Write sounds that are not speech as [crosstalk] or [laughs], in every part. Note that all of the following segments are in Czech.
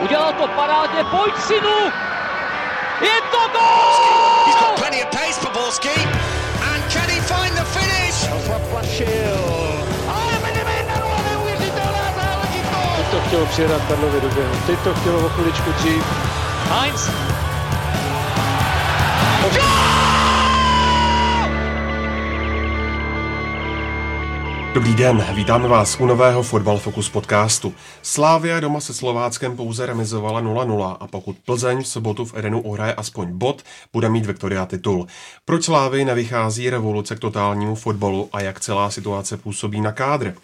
Udělal to parádně, pojď synu! Je to gol! He's got plenty of pace Borski. And can he find the finish? Zaplašil. Ale Medvedev neuvěřitelná záležitost! Teď to chtělo přijedat Karlovi do běhu. Teď to chtělo o chviličku dřív. Heinz. Dobrý den, vítáme vás u nového Fotbal Focus podcastu. Slávia doma se Slováckem pouze remizovala 0-0 a pokud Plzeň v sobotu v Edenu uhraje aspoň bod, bude mít Viktoria titul. Proč Slávy nevychází revoluce k totálnímu fotbalu a jak celá situace působí na kádr?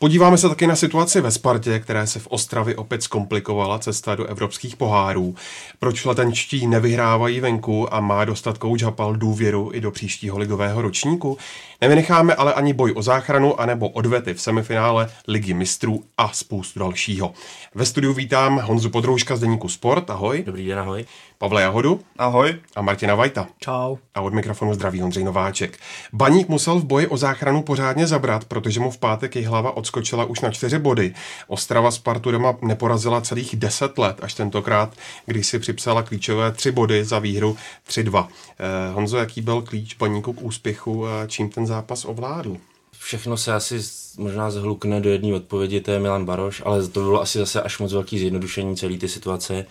Podíváme se taky na situaci ve Spartě, které se v Ostravě opět zkomplikovala cesta do evropských pohárů. Proč letenčtí nevyhrávají venku a má dostat kouč Hapal důvěru i do příštího ligového ročníku? Nevynecháme ale ani boj o záchranu anebo odvety v semifinále Ligy mistrů a spoustu dalšího. Ve studiu vítám Honzu Podrouška z Deníku Sport, ahoj. Dobrý den, ahoj. Pavla Jahodu. Ahoj. A Martina Vajta. Čau. A od mikrofonu zdraví Ondřej Nováček. Baník musel v boji o záchranu pořádně zabrat, protože mu v pátek jejich hlava odskočila už na čtyři body. Ostrava Spartu doma neporazila celých deset let, až tentokrát, když si připsala klíčové tři body za výhru 3-2. Eh, Honzo, jaký byl klíč Baníku k úspěchu a čím ten zápas ovládl? Všechno se asi možná zhlukne do jedné odpovědi, to je Milan Baroš, ale to bylo asi zase až moc velký zjednodušení celé ty situace.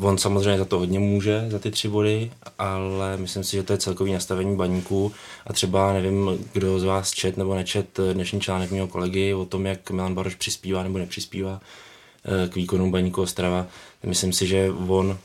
On samozřejmě za to hodně může, za ty tři body, ale myslím si, že to je celkový nastavení baníků a třeba nevím, kdo z vás čet nebo nečet dnešní článek mého kolegy o tom, jak Milan Baroš přispívá nebo nepřispívá eh, k výkonům baníku Ostrava. Myslím si, že on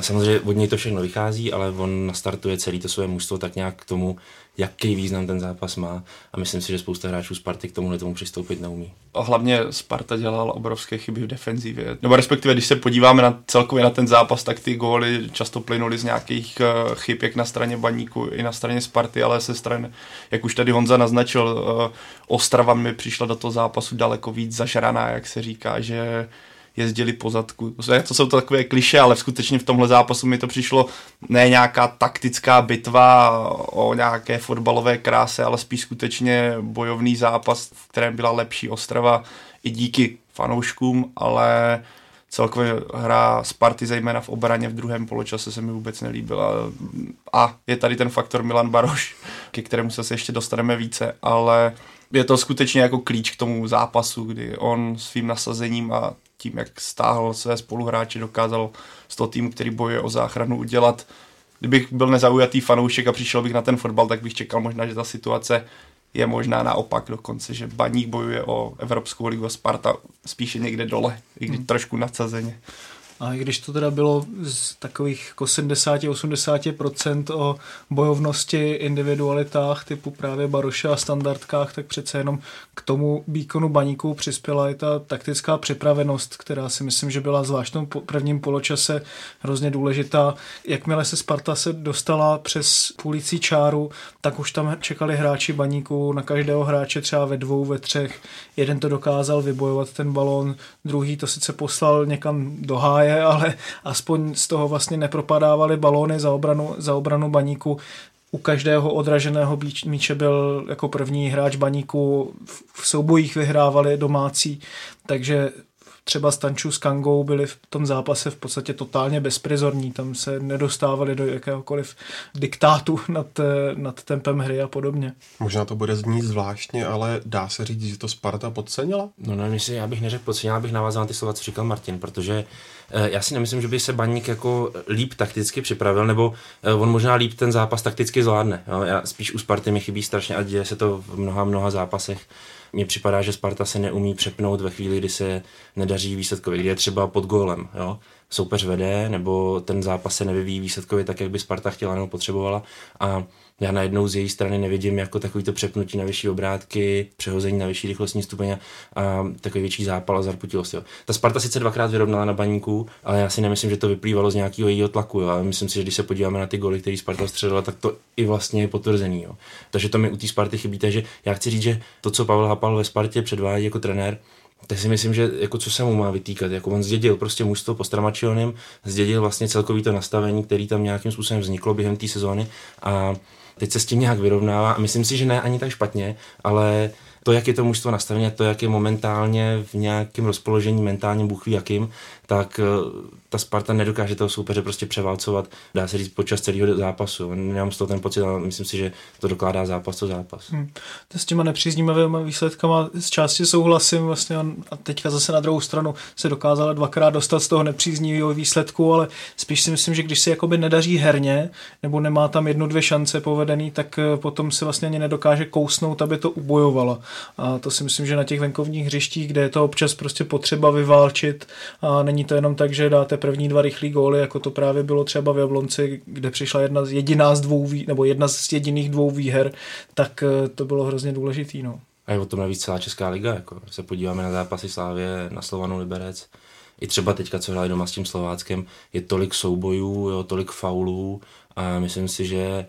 samozřejmě od něj to všechno vychází, ale on nastartuje celý to své mužstvo tak nějak k tomu, jaký význam ten zápas má a myslím si, že spousta hráčů Sparty k tomuhle tomu přistoupit neumí. A hlavně Sparta dělal obrovské chyby v defenzivě. Nebo respektive, když se podíváme na celkově na ten zápas, tak ty góly často plynuly z nějakých uh, chyb, jak na straně baníku, i na straně Sparty, ale se strany, jak už tady Honza naznačil, uh, Ostrava mi přišla do toho zápasu daleko víc zažraná, jak se říká, že jezdili po zadku. To jsou to takové kliše, ale skutečně v tomhle zápasu mi to přišlo ne nějaká taktická bitva o nějaké fotbalové kráse, ale spíš skutečně bojovný zápas, v kterém byla lepší Ostrava i díky fanouškům, ale celkově hra Sparty, zejména v obraně v druhém poločase se mi vůbec nelíbila. A je tady ten faktor Milan Baroš, ke kterému se ještě dostaneme více, ale je to skutečně jako klíč k tomu zápasu, kdy on svým nasazením a tím, jak stáhl své spoluhráče, dokázal z toho týmu, který bojuje o záchranu, udělat. Kdybych byl nezaujatý fanoušek a přišel bych na ten fotbal, tak bych čekal možná, že ta situace je možná naopak dokonce, že Baník bojuje o Evropskou ligu a Sparta spíše někde dole, i když hmm. trošku nadsazeně. A i když to teda bylo z takových jako 70-80% o bojovnosti, individualitách typu právě Baroša a standardkách, tak přece jenom k tomu výkonu baníků přispěla i ta taktická připravenost, která si myslím, že byla zvlášť v prvním poločase hrozně důležitá. Jakmile se Sparta se dostala přes půlící čáru, tak už tam čekali hráči baníků, na každého hráče třeba ve dvou, ve třech. Jeden to dokázal vybojovat ten balón, druhý to sice poslal někam do háje, je, ale aspoň z toho vlastně nepropadávaly balóny za obranu, za obranu baníku. U každého odraženého míče byl jako první hráč baníku, v soubojích vyhrávali domácí, takže třeba Stanču s Kangou byli v tom zápase v podstatě totálně bezprizorní, tam se nedostávali do jakéhokoliv diktátu [laughs] nad, nad tempem hry a podobně. Možná to bude znít zvláštně, ale dá se říct, že to Sparta podcenila? No ne, myslím, já bych neřekl podcenila, bych navázal na ty slova, co říkal Martin, protože eh, já si nemyslím, že by se Baník jako líp takticky připravil, nebo eh, on možná líp ten zápas takticky zvládne. Jo? Já spíš u Sparty mi chybí strašně a děje se to v mnoha, mnoha zápasech mně připadá, že Sparta se neumí přepnout ve chvíli, kdy se nedaří výsledkově, kdy je třeba pod gólem. Jo? Soupeř vede, nebo ten zápas se nevyvíjí výsledkově tak, jak by Sparta chtěla nebo potřebovala. A já najednou z její strany nevidím jako takovýto přepnutí na vyšší obrátky, přehození na vyšší rychlostní stupeň a takový větší zápal a zarputilost. Jo. Ta Sparta sice dvakrát vyrovnala na baníku, ale já si nemyslím, že to vyplývalo z nějakého jejího tlaku. Jo. Ale myslím si, že když se podíváme na ty goly, které Sparta střelila, tak to i vlastně je potvrzený. Jo. Takže to mi u té Sparty chybí. Takže já chci říct, že to, co Pavel Hapal ve Spartě předvádí jako trenér, tak si myslím, že jako co se mu má vytýkat, jako on zdědil prostě mužstvo po Stramačionem, zdědil vlastně celkový to nastavení, který tam nějakým způsobem vzniklo během té sezóny a teď se s tím nějak vyrovnává a myslím si, že ne ani tak špatně, ale to, jak je to mužstvo nastavené, to, jak je momentálně v nějakém rozpoložení mentálním, Bůh ví jakým, tak eh, ta Sparta nedokáže toho soupeře prostě převálcovat, dá se říct, počas celého zápasu. Nemám z toho ten pocit, ale myslím si, že to dokládá zápas to zápas. Hmm. To s těma nepříznivými výsledkama z části souhlasím vlastně a teďka zase na druhou stranu se dokázala dvakrát dostat z toho nepříznivého výsledku, ale spíš si myslím, že když se jakoby nedaří herně nebo nemá tam jednu, dvě šance povedený, tak eh, potom se vlastně ani nedokáže kousnout, aby to ubojovala. A to si myslím, že na těch venkovních hřištích, kde je to občas prostě potřeba vyválčit a není to jenom tak, že dáte první dva rychlý góly, jako to právě bylo třeba v Jablonci, kde přišla jedna z jediná z dvou, nebo jedna z jediných dvou výher, tak eh, to bylo hrozně důležitý. No. A je o tom navíc celá Česká liga, jako se podíváme na zápasy Slávě, na Slovanu Liberec, i třeba teďka, co hráli doma s tím Slováckem, je tolik soubojů, jo, tolik faulů a myslím si, že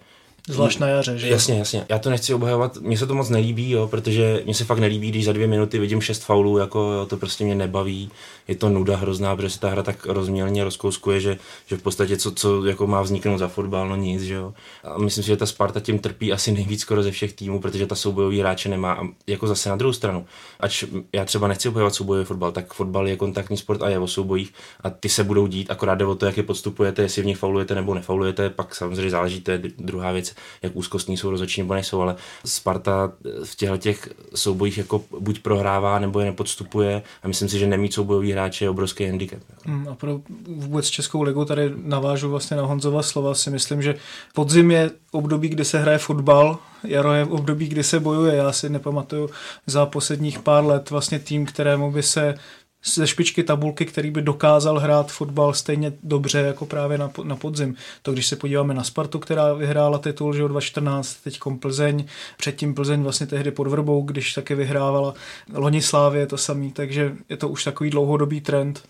Zvlášť na jaře, že? Jasně, jasně. Já to nechci obhajovat, mně se to moc nelíbí, jo, protože mně se fakt nelíbí, když za dvě minuty vidím šest faulů, jako jo, to prostě mě nebaví. Je to nuda hrozná, protože se ta hra tak rozmělně rozkouskuje, že, že v podstatě co, co jako má vzniknout za fotbal, no nic, že jo. A myslím si, že ta Sparta tím trpí asi nejvíc skoro ze všech týmů, protože ta soubojový hráče nemá. A jako zase na druhou stranu, ač já třeba nechci obhajovat soubojový fotbal, tak fotbal je kontaktní sport a je o soubojích a ty se budou dít, akorát jde o to, jak je podstupujete, jestli v nich faulujete nebo nefaulujete, pak samozřejmě záleží, to je druhá věc, jak úzkostní jsou rozhodčí nebo nejsou, ale Sparta v těchto těch soubojích jako buď prohrává nebo je nepodstupuje a myslím si, že nemít soubojový hráče je obrovský handicap. Hmm, a pro vůbec Českou ligu tady navážu vlastně na Honzova slova, si myslím, že podzim je období, kdy se hraje fotbal, jaro je období, kdy se bojuje. Já si nepamatuju za posledních pár let vlastně tým, kterému by se ze špičky tabulky, který by dokázal hrát fotbal stejně dobře jako právě na, na podzim. To když se podíváme na Spartu, která vyhrála titul, že 2014, teď Plzeň, předtím Plzeň vlastně tehdy pod Vrbou, když taky vyhrávala. Loni Slávě to samý, takže je to už takový dlouhodobý trend.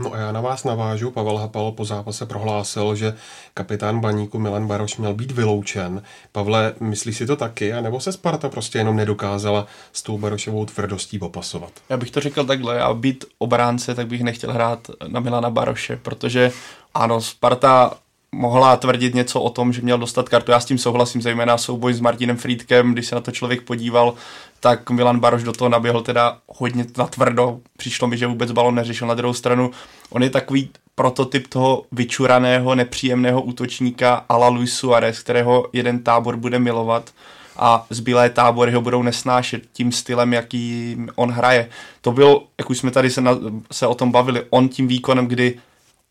No a já na vás navážu. Pavel Hapal po zápase prohlásil, že kapitán baníku Milan Baroš měl být vyloučen. Pavle, myslíš si to taky, anebo se Sparta prostě jenom nedokázala s tou Barošovou tvrdostí popasovat? Já bych to řekl takhle, a být obránce, tak bych nechtěl hrát na Milana Baroše, protože ano, Sparta mohla tvrdit něco o tom, že měl dostat kartu. Já s tím souhlasím, zejména souboj s Martinem Friedkem, když se na to člověk podíval, tak Milan Baroš do toho naběhl teda hodně natvrdo. Přišlo mi, že vůbec balon neřešil. Na druhou stranu, on je takový prototyp toho vyčuraného, nepříjemného útočníka ala Luis Suarez, kterého jeden tábor bude milovat a zbylé tábory ho budou nesnášet tím stylem, jaký on hraje. To byl, jak už jsme tady se, na, se o tom bavili, on tím výkonem, kdy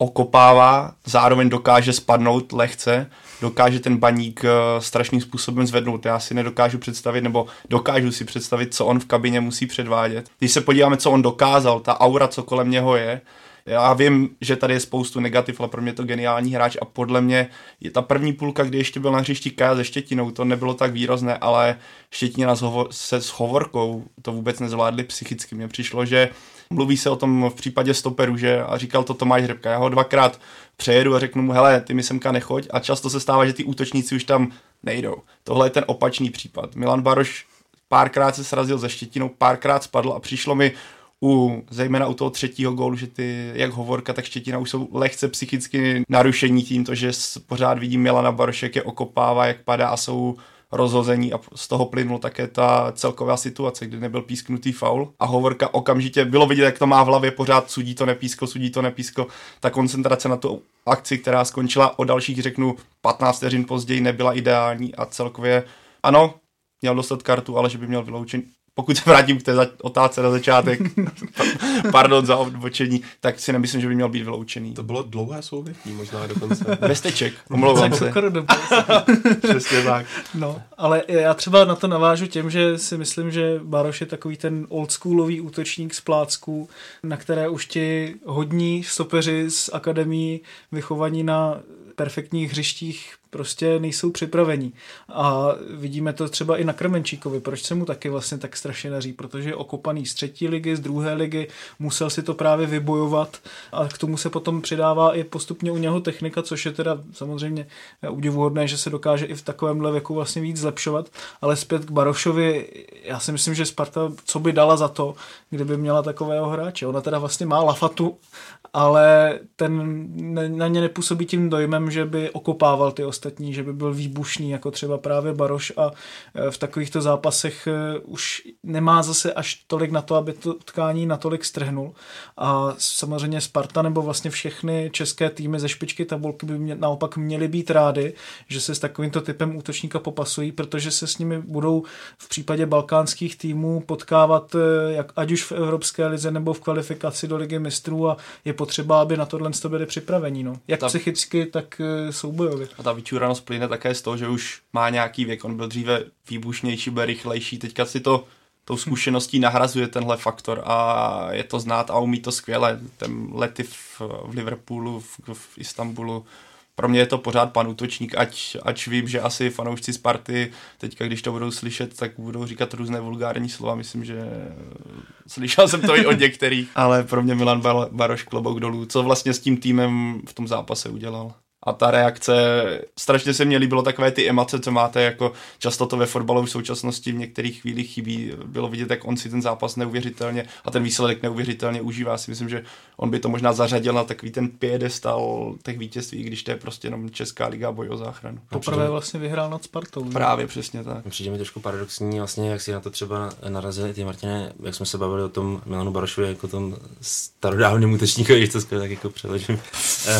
okopává, zároveň dokáže spadnout lehce, dokáže ten baník uh, strašným způsobem zvednout. Já si nedokážu představit, nebo dokážu si představit, co on v kabině musí předvádět. Když se podíváme, co on dokázal, ta aura, co kolem něho je, já vím, že tady je spoustu negativ, ale pro mě to geniální hráč a podle mě je ta první půlka, kdy ještě byl na hřišti Kaja se Štětinou, to nebylo tak výrazné, ale Štětina se s Hovorkou to vůbec nezvládli psychicky. Mně přišlo, že Mluví se o tom v případě stoperu, že a říkal to Tomáš Hrbka. Já ho dvakrát přejedu a řeknu mu, hele, ty mi semka nechoď a často se stává, že ty útočníci už tam nejdou. Tohle je ten opačný případ. Milan Baroš párkrát se srazil ze Štětinou, párkrát spadl a přišlo mi u, zejména u toho třetího gólu, že ty, jak Hovorka, tak Štětina už jsou lehce psychicky narušení tím, to, že pořád vidím Milana Baroše, jak je okopává, jak padá a jsou rozhození a z toho plynul také ta celková situace, kdy nebyl písknutý faul a Hovorka okamžitě bylo vidět, jak to má v hlavě pořád, sudí to nepískl, sudí to nepískl. Ta koncentrace na tu akci, která skončila o dalších, řeknu, 15 vteřin později, nebyla ideální a celkově ano, měl dostat kartu, ale že by měl vyloučen, pokud se vrátím k té otázce na začátek, [laughs] pardon za odbočení, tak si nemyslím, že by měl být vyloučený. To bylo dlouhé souvětí, možná dokonce. [laughs] Bez teček, omlouvám se. [laughs] Přesně tak. No, ale já třeba na to navážu tím, že si myslím, že Baroš je takový ten oldschoolový útočník z plácku, na které už ti hodní stopeři z akademii vychovaní na perfektních hřištích prostě nejsou připravení. A vidíme to třeba i na Krmenčíkovi, proč se mu taky vlastně tak strašně daří, protože je okopaný z třetí ligy, z druhé ligy, musel si to právě vybojovat a k tomu se potom přidává i postupně u něho technika, což je teda samozřejmě udivuhodné, že se dokáže i v takovémhle věku vlastně víc zlepšovat, ale zpět k Barošovi, já si myslím, že Sparta, co by dala za to, kdyby měla takového hráče. Ona teda vlastně má Lafatu, ale ten na ně nepůsobí tím dojmem, že by okopával ty ostatní ostatní, že by byl výbušný, jako třeba právě Baroš a v takovýchto zápasech už nemá zase až tolik na to, aby to tkání natolik strhnul. A samozřejmě Sparta nebo vlastně všechny české týmy ze špičky tabulky by mě, naopak měly být rády, že se s takovýmto typem útočníka popasují, protože se s nimi budou v případě balkánských týmů potkávat jak, ať už v Evropské lize nebo v kvalifikaci do ligy mistrů a je potřeba, aby na tohle byli připravení. No. Jak ta, psychicky, tak soubojově. A ta vyčuranost plyne také z toho, že už má nějaký věk. On byl dříve výbušnější, byl rychlejší, teďka si to tou zkušeností nahrazuje tenhle faktor a je to znát a umí to skvěle. Ten lety v, v Liverpoolu, v, v Istanbulu, pro mě je to pořád pan útočník, ať, ať vím, že asi fanoušci Sparty teďka, když to budou slyšet, tak budou říkat různé vulgární slova, myslím, že slyšel jsem to i od některých, [laughs] ale pro mě Milan Baroš klobouk dolů, co vlastně s tím týmem v tom zápase udělal a ta reakce, strašně se mně líbilo takové ty emoce, co máte, jako často to ve fotbalu v současnosti v některých chvílích chybí, bylo vidět, jak on si ten zápas neuvěřitelně a ten výsledek neuvěřitelně užívá. Si myslím, že on by to možná zařadil na takový ten piedestal těch vítězství, když to je prostě jenom Česká liga boj o záchranu. Poprvé vlastně vyhrál nad Spartou. Ne? Právě přesně tak. Přijde mi trošku paradoxní, vlastně, jak si na to třeba narazili ty Martine, jak jsme se bavili o tom Milanu Barošovi, jako tom starodávném útočníkovi, když to skvěle tak jako přeložím.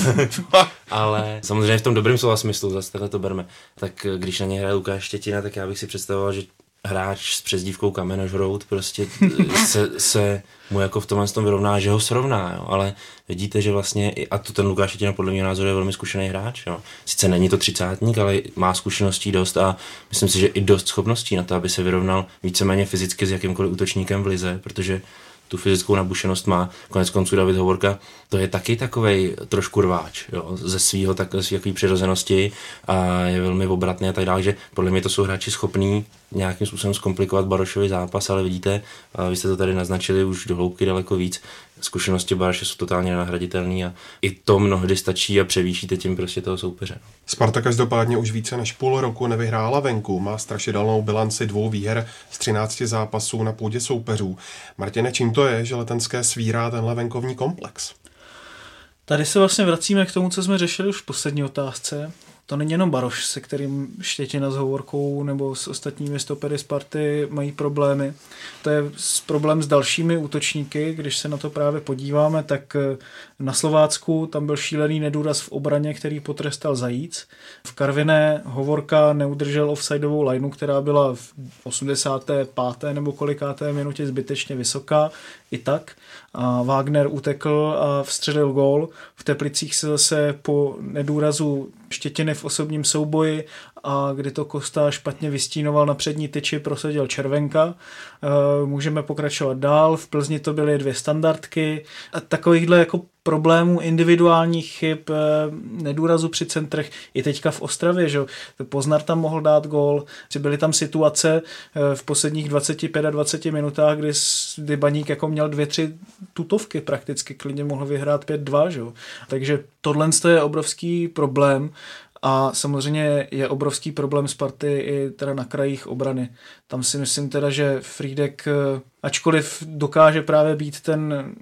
[laughs] Ale samozřejmě v tom dobrém slova smyslu, zase takhle to berme. Tak eh, když na ně hraje Lukáš Štětina, tak já bych si představoval, že hráč s přezdívkou Kamenožrout prostě eh, se, se mu jako v tomhle tom vyrovná, že ho srovná, jo. ale vidíte, že vlastně, a to ten Lukáš Štětina podle mě názoru je velmi zkušený hráč, jo. sice není to třicátník, ale má zkušeností dost a myslím si, že i dost schopností na to, aby se vyrovnal víceméně fyzicky s jakýmkoliv útočníkem v lize, protože tu fyzickou nabušenost má. Konec konců David Hovorka, to je taky takový trošku rváč, jo, ze svého tak, jaký přirozenosti a je velmi obratný a tak dále, že podle mě to jsou hráči schopní nějakým způsobem zkomplikovat Barošový zápas, ale vidíte, vy jste to tady naznačili už do hloubky daleko víc, zkušenosti Baroše jsou totálně nenahraditelné a i to mnohdy stačí a převýšíte tím prostě toho soupeře. Sparta každopádně už více než půl roku nevyhrála venku, má strašidelnou bilanci dvou výher z 13 zápasů na půdě soupeřů. Martine, čím to je, že letenské svírá tenhle venkovní komplex? Tady se vlastně vracíme k tomu, co jsme řešili už v poslední otázce to není jenom Baroš, se kterým Štětina s Hovorkou nebo s ostatními stopery Sparty mají problémy. To je problém s dalšími útočníky, když se na to právě podíváme, tak eh, na Slovácku tam byl šílený nedůraz v obraně, který potrestal Zajíc. V Karviné Hovorka neudržel offsideovou lineu, která byla v 85. nebo kolikáté minutě zbytečně vysoká. I tak. A Wagner utekl a vstřelil gól. V Teplicích se zase po nedůrazu Štětiny v osobním souboji a kdy to Kosta špatně vystínoval na přední tyči, prosadil červenka. E, můžeme pokračovat dál. V Plzni to byly dvě standardky. A takovýchhle jako problémů individuálních chyb, e, nedůrazu při centrech i teďka v Ostravě, že Poznar tam mohl dát gól, byly tam situace e, v posledních 25 a 20 minutách, kdy, kdy Baník jako měl dvě, tři tutovky prakticky, klidně mohl vyhrát 5-2, že? takže tohle je obrovský problém a samozřejmě je obrovský problém Sparty i teda na krajích obrany. Tam si myslím teda, že Friedek, eh, ačkoliv dokáže právě být ten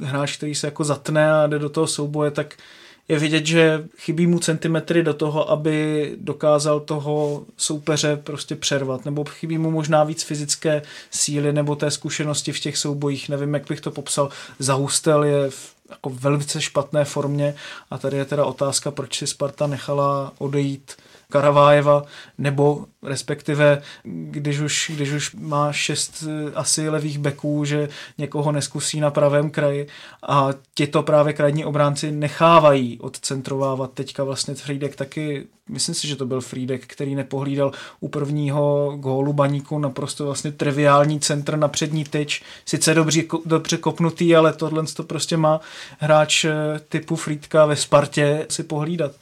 hráč, který se jako zatne a jde do toho souboje, tak je vidět, že chybí mu centimetry do toho, aby dokázal toho soupeře prostě přervat, nebo chybí mu možná víc fyzické síly nebo té zkušenosti v těch soubojích, nevím, jak bych to popsal. Zahustel je v jako velice špatné formě. A tady je teda otázka, proč si Sparta nechala odejít Karavájeva, nebo respektive, když už, když už má šest eh, asi levých beků, že někoho neskusí na pravém kraji a tito právě krajní obránci nechávají odcentrovávat. Teďka vlastně Friedek taky, myslím si, že to byl Friedek, který nepohlídal u prvního gólu baníku naprosto vlastně triviální centr na přední tyč, sice dobře, dobře kopnutý, ale tohle to prostě má hráč eh, typu Friedka ve Spartě si pohlídat.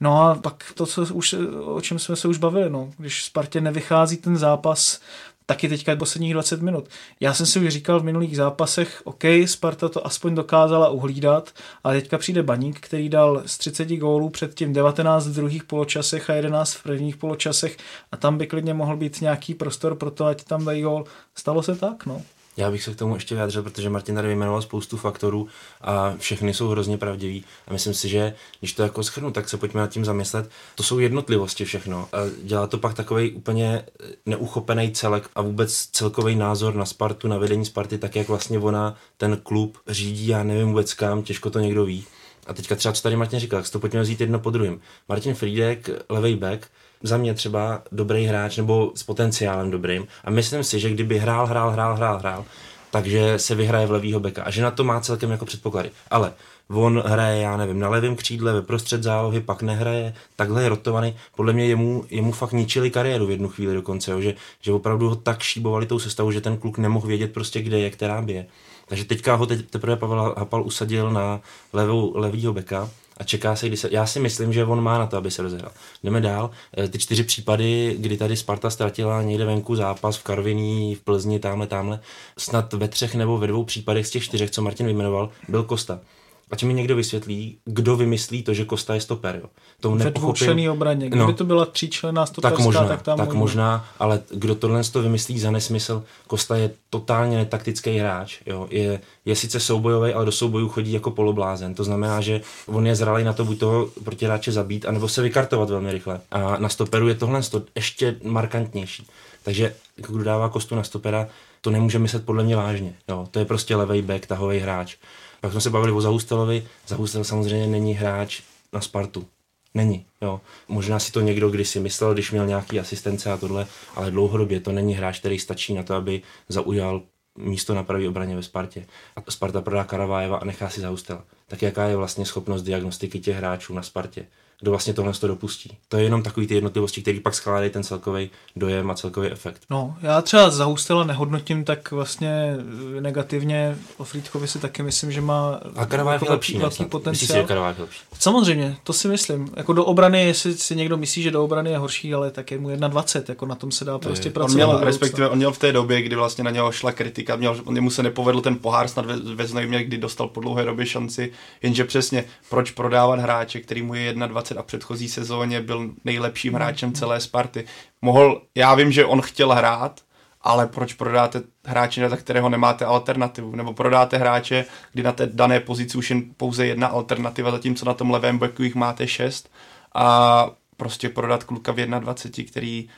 No a pak to, co už, o čem jsme se už bavili, no, když Spartě nevychází ten zápas, taky teďka posledních 20 minut. Já jsem si už říkal v minulých zápasech, OK, Sparta to aspoň dokázala uhlídat, ale teďka přijde Baník, který dal z 30 gólů předtím 19 v druhých poločasech a 11 v prvních poločasech a tam by klidně mohl být nějaký prostor pro to, ať tam dají gól. Stalo se tak, no. Já bych se k tomu ještě vyjádřil, protože Martin tady vyjmenoval spoustu faktorů a všechny jsou hrozně pravdivý. A myslím si, že když to jako schrnu, tak se pojďme nad tím zamyslet. To jsou jednotlivosti všechno. A dělá to pak takový úplně neuchopený celek a vůbec celkový názor na Spartu, na vedení Sparty, tak jak vlastně ona ten klub řídí, já nevím vůbec kam, těžko to někdo ví. A teďka třeba, co tady Martin říkal, tak to pojďme vzít jedno po druhém. Martin Friedek, levej back, za mě třeba dobrý hráč nebo s potenciálem dobrým. A myslím si, že kdyby hrál, hrál, hrál, hrál, hrál, takže se vyhraje v levýho beka a že na to má celkem jako předpoklady. Ale on hraje, já nevím, na levém křídle, ve prostřed zálohy, pak nehraje, takhle je rotovaný. Podle mě jemu, jemu fakt ničili kariéru v jednu chvíli dokonce, jo, že, že opravdu ho tak šíbovali tou sestavou, že ten kluk nemohl vědět prostě kde je, která bije. Takže teďka ho teď teprve Pavel Hapal usadil na levou, levýho beka a čeká se, kdy se, já si myslím, že on má na to, aby se rozehrál. Jdeme dál. Eh, ty čtyři případy, kdy tady Sparta ztratila někde venku zápas v Karviní, v Plzni, tamhle, tamhle, snad ve třech nebo ve dvou případech z těch čtyřech, co Martin vyjmenoval, byl Kosta. Ať mi někdo vysvětlí, kdo vymyslí to, že Kosta je stoper. Jo. To Ve dvoučlený obraně. Kdyby no, to byla tříčlená stoperská, tak, možná, tak tam Tak možná, možná, ale kdo tohle to vymyslí za nesmysl, Kosta je totálně netaktický hráč. Jo. Je, je sice soubojový, ale do soubojů chodí jako poloblázen. To znamená, že on je zralý na to buď toho protihráče zabít, anebo se vykartovat velmi rychle. A na stoperu je tohle ještě markantnější. Takže kdo dává kostu na stopera, to nemůže myslet podle mě vážně. Jo. To je prostě levý back, tahový hráč. Pak jsme se bavili o Zahustelovi. Zahustel samozřejmě není hráč na Spartu. Není, jo. Možná si to někdo kdysi myslel, když měl nějaký asistence a tohle, ale dlouhodobě to není hráč, který stačí na to, aby zaujal místo na pravý obraně ve Spartě. A Sparta prodá Karavájeva a nechá si Zahustela. Tak jaká je vlastně schopnost diagnostiky těch hráčů na Spartě? Kdo vlastně tohle to dopustí. To je jenom takový ty jednotlivosti, které pak skládají ten celkový dojem a celkový efekt. No, já třeba za Hustela nehodnotím tak vlastně negativně. O Friedkovi si taky myslím, že má a Karavájev je lepší, velký potenciál. Myslíš že je lepší? Samozřejmě, to si myslím. Jako do obrany, jestli si někdo myslí, že do obrany je horší, ale tak je mu 1,20, jako na tom se dá prostě pracovat. On měl, respektive on měl v té době, kdy vlastně na něho šla kritika, měl, mu se nepovedl ten pohár snad ve, ve Znojmě, kdy dostal po dlouhé době šanci, jenže přesně, proč prodávat hráče, který mu je 1,20 a předchozí sezóně byl nejlepším hráčem celé Sparty. Mohl, já vím, že on chtěl hrát, ale proč prodáte hráče, za kterého nemáte alternativu? Nebo prodáte hráče, kdy na té dané pozici už jen pouze jedna alternativa, zatímco na tom levém beku jich máte šest a prostě prodat kluka v 21, který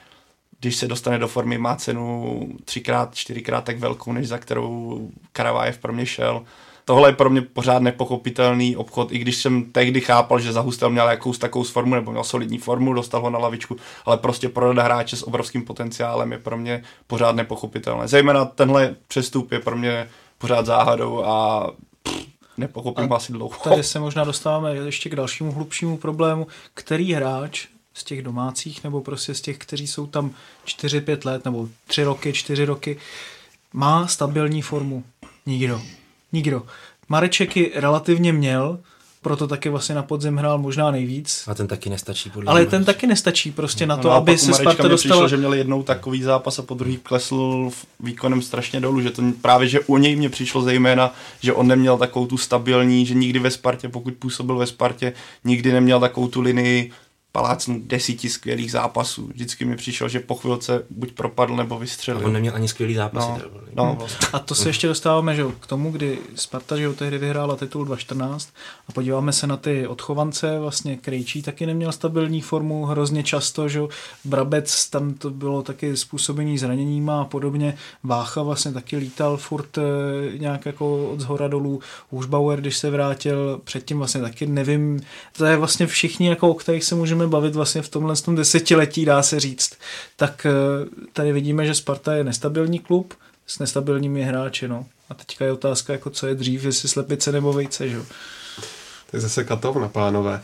když se dostane do formy, má cenu třikrát, čtyřikrát tak velkou, než za kterou Karavájev pro mě šel tohle je pro mě pořád nepochopitelný obchod, i když jsem tehdy chápal, že Zahustel měl jakous takovou formu, nebo měl solidní formu, dostal ho na lavičku, ale prostě prodat hráče s obrovským potenciálem je pro mě pořád nepochopitelné. Zejména tenhle přestup je pro mě pořád záhadou a nepochopím a asi dlouho. Tady se možná dostáváme ještě k dalšímu hlubšímu problému, který hráč z těch domácích nebo prostě z těch, kteří jsou tam 4-5 let nebo 3 roky, 4 roky, má stabilní formu. Nikdo. Nikdo. Mareček ji relativně měl, proto taky vlastně na podzim hrál možná nejvíc. A ten taky nestačí. Podle Ale ten taky nestačí prostě no, na to, no, aby se Sparta dostala... Přišlo, že měl jednou takový zápas a po druhý klesl výkonem strašně dolů, že to právě, že u něj mě přišlo zejména, že on neměl takovou tu stabilní, že nikdy ve Spartě, pokud působil ve Spartě, nikdy neměl takovou tu linii palácnu desíti skvělých zápasů. Vždycky mi přišel, že po chvilce buď propadl nebo vystřelil. A on neměl ani skvělý zápas. No, no, vlastně. A to se ještě dostáváme že, k tomu, kdy Sparta že tehdy vyhrála titul 2014 a podíváme se na ty odchovance, vlastně Krejčí taky neměl stabilní formu hrozně často, že Brabec, tam to bylo taky způsobení zraněníma a podobně. Vácha vlastně taky lítal furt e, nějak jako od zhora dolů. Hůžbauer, když se vrátil, předtím vlastně taky nevím, to je vlastně všichni, jako, o kterých se můžeme bavit vlastně v tomhle tom desetiletí, dá se říct, tak eh, tady vidíme, že Sparta je nestabilní klub s nestabilními hráči, no. A teďka je otázka, jako co je dřív, jestli slepice nebo vejce, že To je zase katovna, pánové.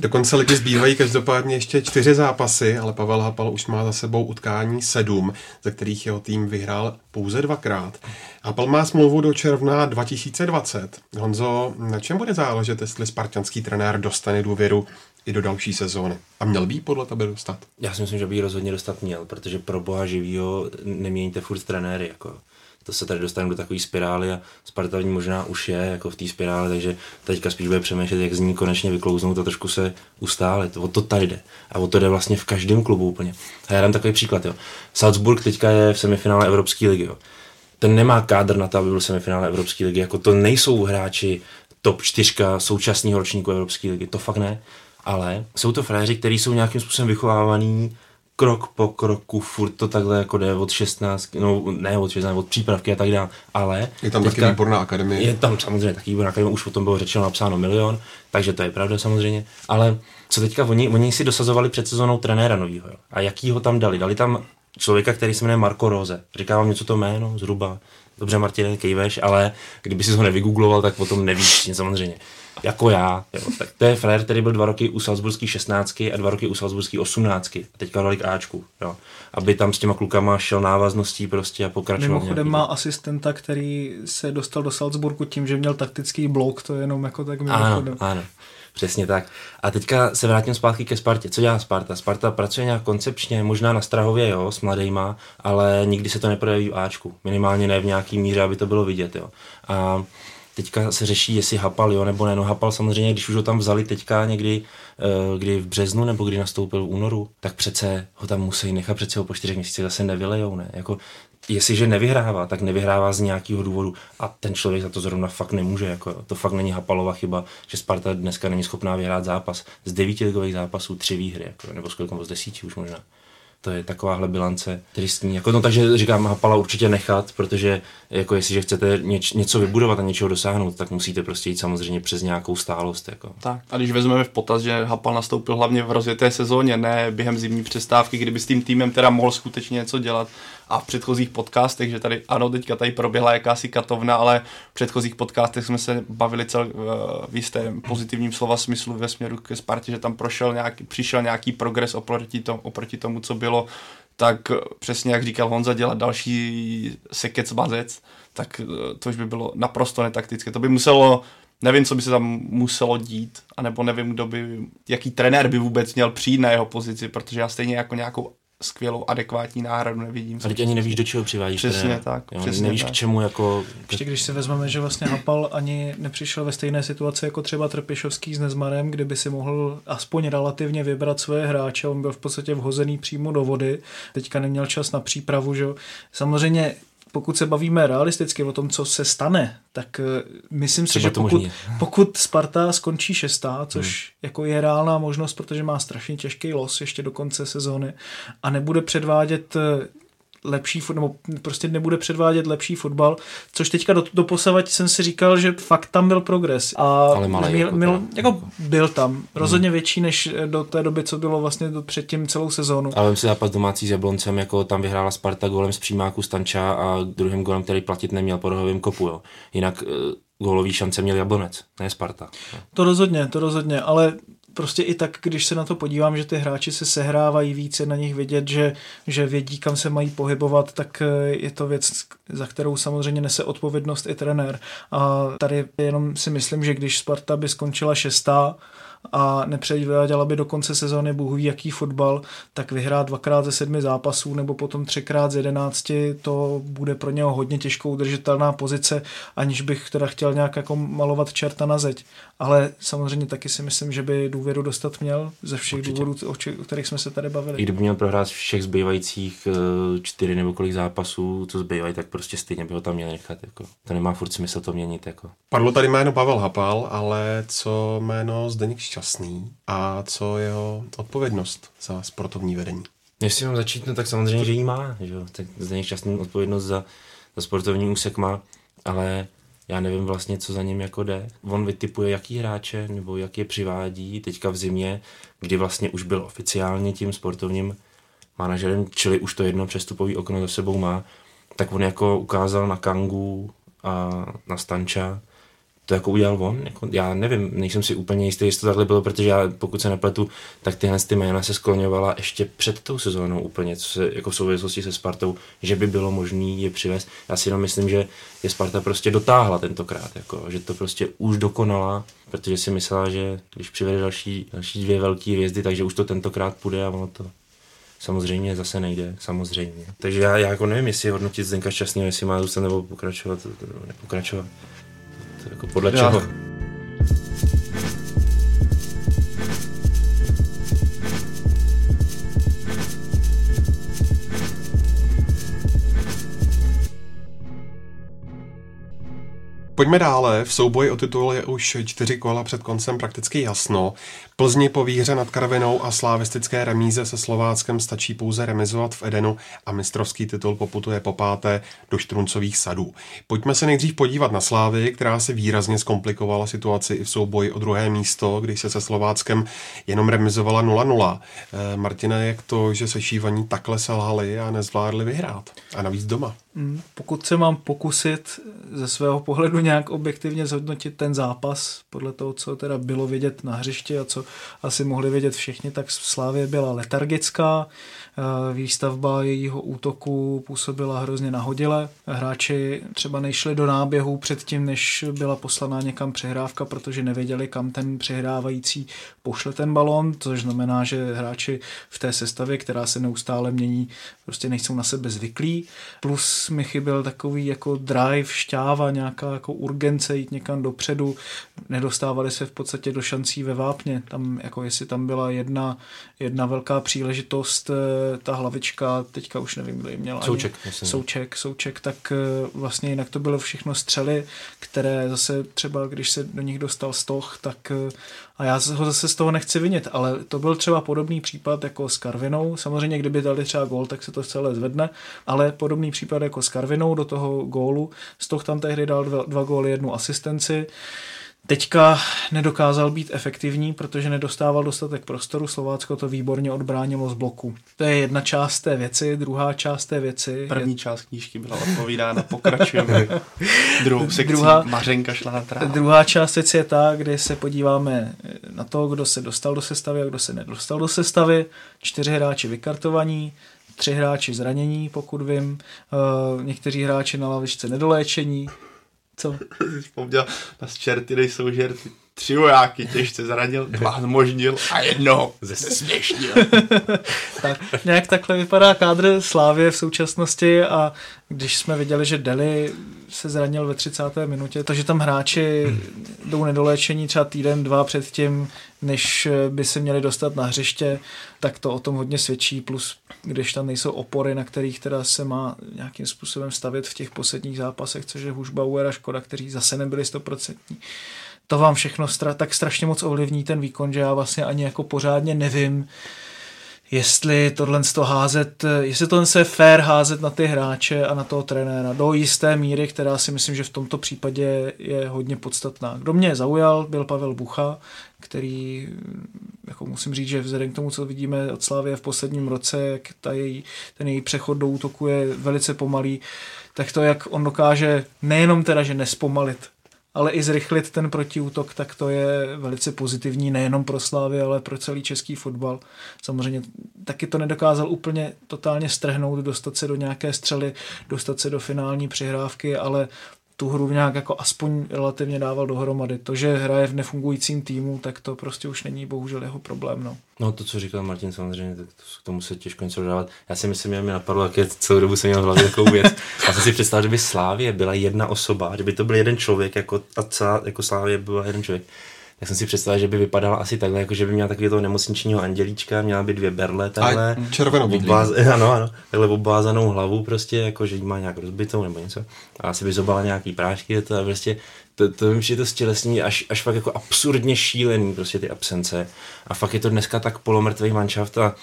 Do konce ligy zbývají každopádně ještě čtyři zápasy, ale Pavel Hapal už má za sebou utkání sedm, ze kterých jeho tým vyhrál pouze dvakrát. Hapal má smlouvu do června 2020. Honzo, na čem bude záležet, jestli spartanský trenér dostane důvěru i do další sezóny. A měl by podle tebe dostat? Já si myslím, že by ji rozhodně dostat měl, protože pro boha živýho neměníte furt trenéry. Jako. To se tady dostaneme do takové spirály a Sparta možná už je jako v té spirále, takže teďka spíš bude přemýšlet, jak z ní konečně vyklouznout a trošku se ustálit. O to tady jde. A o to jde vlastně v každém klubu úplně. A já dám takový příklad. Jo. Salzburg teďka je v semifinále Evropské ligy. Jo ten nemá kádr na to, aby byl semifinále Evropské ligy. Jako to nejsou hráči top 4 současného ročníku Evropské ligy, to fakt ne. Ale jsou to fréři, kteří jsou nějakým způsobem vychovávaný krok po kroku, furt to takhle jako jde od 16, no ne od 16, od přípravky a tak dále, ale... Je tam taky výborná akademie. Je tam samozřejmě taky výborná akademie, už o tom bylo řečeno, napsáno milion, takže to je pravda samozřejmě, ale co teďka oni, oni si dosazovali před sezónou trenéra novýho, jo. a jaký ho tam dali? Dali tam člověka, který se jmenuje Marko Roze. Říká vám něco to jméno, zhruba. Dobře, Martin, kejveš, ale kdyby si ho nevygoogloval, tak potom nevíš, samozřejmě jako já. Jo. Tak to je frér, který byl dva roky u Salzburský 16 a dva roky u Salzburský 18. A teďka dali k Ačku. Jo. Aby tam s těma klukama šel návazností prostě a pokračoval. Mimochodem má asistenta, který se dostal do Salzburgu tím, že měl taktický blok, to je jenom jako tak mimochodem. Ano, ano. Přesně tak. A teďka se vrátím zpátky ke Spartě. Co dělá Sparta? Sparta pracuje nějak koncepčně, možná na Strahově, jo, s mladejma, ale nikdy se to neprojeví v Ačku. Minimálně ne v nějaký míře, aby to bylo vidět, jo. A teďka se řeší, jestli Hapal, jo, nebo ne. No Hapal samozřejmě, když už ho tam vzali teďka někdy, uh, kdy v březnu, nebo kdy nastoupil v únoru, tak přece ho tam musí nechat, přece ho po čtyřech měsících zase nevylejou, ne. Jako, jestliže nevyhrává, tak nevyhrává z nějakého důvodu a ten člověk za to zrovna fakt nemůže. Jako, to fakt není Hapalova chyba, že Sparta dneska není schopná vyhrát zápas. Z devíti ligových zápasů tři výhry, jako, nebo z z desíti už možná to je takováhle bilance tristní. Jako, no, takže říkám, Hapala určitě nechat, protože jako jestliže chcete něč, něco vybudovat a něčeho dosáhnout, tak musíte prostě jít samozřejmě přes nějakou stálost. Jako. Tak. A když vezmeme v potaz, že Hapal nastoupil hlavně v rozjeté sezóně, ne během zimní přestávky, kdyby s tím týmem teda mohl skutečně něco dělat, a v předchozích podcastech, že tady, ano, teďka tady proběhla jakási katovna, ale v předchozích podcastech jsme se bavili cel, v jistém pozitivním slova smyslu ve směru ke Spartě, že tam prošel nějaký, přišel nějaký progres oproti, tom, oproti tomu, co bylo, tak přesně jak říkal Honza, dělat další sekec bazec, tak to už by bylo naprosto netaktické. To by muselo nevím, co by se tam muselo dít, anebo nevím, kdo by, jaký trenér by vůbec měl přijít na jeho pozici, protože já stejně jako nějakou skvělou, adekvátní náhradu nevidím. A teď ani nevíš, do čeho přivádíš. Přesně tak. Jo, přesně nevíš tak. k čemu jako... Ještě když si vezmeme, že vlastně Hapal ani nepřišel ve stejné situaci jako třeba Trpišovský s Nezmarem, kde by si mohl aspoň relativně vybrat svoje hráče. On byl v podstatě vhozený přímo do vody. Teďka neměl čas na přípravu. Že? Samozřejmě pokud se bavíme realisticky o tom, co se stane, tak uh, myslím si, že pokud, [laughs] pokud Sparta skončí šestá, což hmm. jako je reálná možnost, protože má strašně těžký los ještě do konce sezóny a nebude předvádět eh, lepší nebo prostě nebude předvádět lepší fotbal, což teďka do, do posavať jsem si říkal, že fakt tam byl progres. A Ale malý, mil, jako, mil, jako byl tam, rozhodně hmm. větší než do té doby, co bylo vlastně do, předtím celou sezónu. Ale vím si zápas domácí s Jabloncem, jako tam vyhrála Sparta golem z přímáku Stanča a druhým golem, který platit neměl po rohovém kopu. Jo. Jinak uh, gólový šance měl Jablonec, ne Sparta. To rozhodně, to rozhodně, ale prostě i tak, když se na to podívám, že ty hráči se sehrávají více na nich vidět, že, že vědí, kam se mají pohybovat, tak eh, je to věc, za kterou samozřejmě nese odpovědnost i trenér. A tady jenom si myslím, že když Sparta by skončila šestá, a nepředváděla by do konce sezóny bůh jaký fotbal, tak vyhrát dvakrát ze sedmi zápasů nebo potom třikrát z jedenácti, to bude pro něho hodně těžkou udržitelná pozice, aniž bych teda chtěl nějak jako malovat čerta na zeď. Ale samozřejmě taky si myslím, že by důvěru dostat měl ze všech Určitě. důvodů, o kterých jsme se tady bavili. I kdyby měl prohrát všech zbývajících eh, čtyři nebo kolik zápasů, co zbývají, tak prostě stejně by ho tam měl nechat. Jako. To nemá furt smysl to měnit. Jako. Padlo tady jméno Pavel Hapal, ale co jméno Zdeněk šťastný a co jeho odpovědnost za sportovní vedení? Jestli mám začít, no tak samozřejmě, že jí má. Že? Tak Zdeněk šťastný odpovědnost za, za sportovní úsek má, ale já nevím vlastně, co za ním jako jde. On vytipuje, jaký hráče nebo jak je přivádí teďka v zimě, kdy vlastně už byl oficiálně tím sportovním manažerem, čili už to jedno přestupový okno za sebou má, tak on jako ukázal na Kangu a na Stanča, to jako udělal on. Jako, já nevím, nejsem si úplně jistý, jestli to takhle bylo, protože já, pokud se nepletu, tak tyhle ty jména se skloňovala ještě před tou sezónou úplně, co se, jako v souvislosti se Spartou, že by bylo možné je přivést. Já si jenom myslím, že je Sparta prostě dotáhla tentokrát, jako, že to prostě už dokonala, protože si myslela, že když přivede další, další dvě velké hvězdy, takže už to tentokrát půjde a ono to samozřejmě zase nejde, samozřejmě. Takže já, já jako nevím, jestli hodnotit Zdenka šťastného, jestli má zůstat nebo pokračovat, nepokračovat jako podle Já. čeho? Pojďme dále. V souboji o titul je už čtyři kola před koncem prakticky jasno. Plzni po výhře nad Karvinou a slávistické remíze se Slováckem stačí pouze remizovat v Edenu a mistrovský titul poputuje po páté do štruncových sadů. Pojďme se nejdřív podívat na Slávy, která si výrazně zkomplikovala situaci i v souboji o druhé místo, když se se Slováckem jenom remizovala 0-0. E, Martina, jak to, že se šívaní takhle selhali a nezvládli vyhrát? A navíc doma. Pokud se mám pokusit ze svého pohledu nějak objektivně zhodnotit ten zápas, podle toho, co teda bylo vidět na hřišti a co asi mohli vědět všichni, tak Slávě byla letargická, výstavba jejího útoku působila hrozně nahodile. Hráči třeba nešli do náběhu předtím, než byla poslaná někam přehrávka, protože nevěděli, kam ten přehrávající pošle ten balon, což znamená, že hráči v té sestavě, která se neustále mění, prostě nejsou na sebe zvyklí. Plus mi chyběl takový jako drive, šťáva, nějaká jako urgence jít někam dopředu. Nedostávali se v podstatě do šancí ve vápně. Tam, jako jestli tam byla jedna, jedna velká příležitost eh, ta hlavička, teďka už nevím, kdo ji měl. Souček. Ani, souček, souček, tak eh, vlastně jinak to bylo všechno střely, které zase třeba, když se do nich dostal stoch, tak eh, a já ho zase z toho nechci vinit, ale to byl třeba podobný případ jako s Karvinou. Samozřejmě, kdyby dali třeba gól, tak se to celé zvedne, ale podobný případ jako s Karvinou do toho gólu. Stoch tam tehdy dal dva, dva góly, jednu asistenci. Teďka nedokázal být efektivní, protože nedostával dostatek prostoru. Slovácko to výborně odbránilo z bloku. To je jedna část té věci, druhá část té věci. První je... část knížky byla odpovídána, pokračujeme. [laughs] Druhou sekcí druhá, Mařenka šla na trávu. Druhá část věci je ta, kdy se podíváme na to, kdo se dostal do sestavy a kdo se nedostal do sestavy. Čtyři hráči vykartovaní, tři hráči zranění, pokud vím, uh, někteří hráči na lavičce nedoléčení, co? [laughs] Vzpomněl na čerty nejsou žerty. Tři vojáky těžce zranil, dva zmožnil a jednoho zesměšnil. [laughs] tak, nějak takhle vypadá kádr Slávě v současnosti a když jsme viděli, že Deli se zranil ve 30. minutě, takže tam hráči jdou nedoléčení třeba týden, dva předtím, než by se měli dostat na hřiště, tak to o tom hodně svědčí, plus když tam nejsou opory, na kterých teda se má nějakým způsobem stavět v těch posledních zápasech, což je Hušbauer a Škoda, kteří zase nebyli stoprocentní. To vám všechno stra- tak strašně moc ovlivní ten výkon, že já vlastně ani jako pořádně nevím, jestli tohle z toho házet, jestli tohle se je fair házet na ty hráče a na toho trenéra do jisté míry, která si myslím, že v tomto případě je hodně podstatná. Kdo mě zaujal, byl Pavel Bucha, který, jako musím říct, že vzhledem k tomu, co vidíme od Slávy v posledním roce, jak ta její, ten její přechod do útoku je velice pomalý, tak to, jak on dokáže nejenom teda, že nespomalit, ale i zrychlit ten protiútok, tak to je velice pozitivní nejenom pro Slávy, ale pro celý český fotbal. Samozřejmě taky to nedokázal úplně totálně strhnout, dostat se do nějaké střely, dostat se do finální přihrávky, ale tu hru nějak jako aspoň relativně dával dohromady. To, že hraje v nefungujícím týmu, tak to prostě už není bohužel jeho problém. No, no to, co říkal Martin, samozřejmě, tak to, k tomu se těžko něco dodávat. Já si myslím, že mi napadlo, jak je celou dobu jsem měl hlavě takovou věc. Já jsem si představil, že by Slávě byla jedna osoba, že by to byl jeden člověk, jako, a celá, jako Slávě byla jeden člověk tak jsem si představil, že by vypadala asi takhle, jako že by měla takový toho nemocničního andělíčka, měla by dvě berle takhle. A červenou obáz, [laughs] Ano, ano, takhle obázanou hlavu prostě, jako že jí má nějak rozbitou nebo něco. A asi by zobala nějaký prášky, to a prostě to, to že je to stělesní až, až fakt jako absurdně šílený, prostě ty absence. A fakt je to dneska tak polomrtvý manšaft a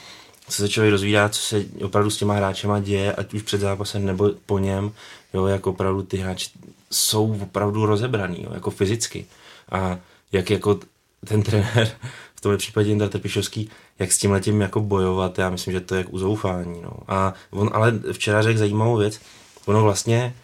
co se člověk rozvídá, co se opravdu s těma hráčema děje, ať už před zápasem nebo po něm, jo, jako opravdu ty hráči jsou opravdu rozebraný, jo, jako fyzicky. A jak jako ten trenér, v tomhle případě Jindra Trpišovský, jak s tím letím jako bojovat, já myslím, že to je jak uzoufání. No. A on ale včera řekl zajímavou věc, ono vlastně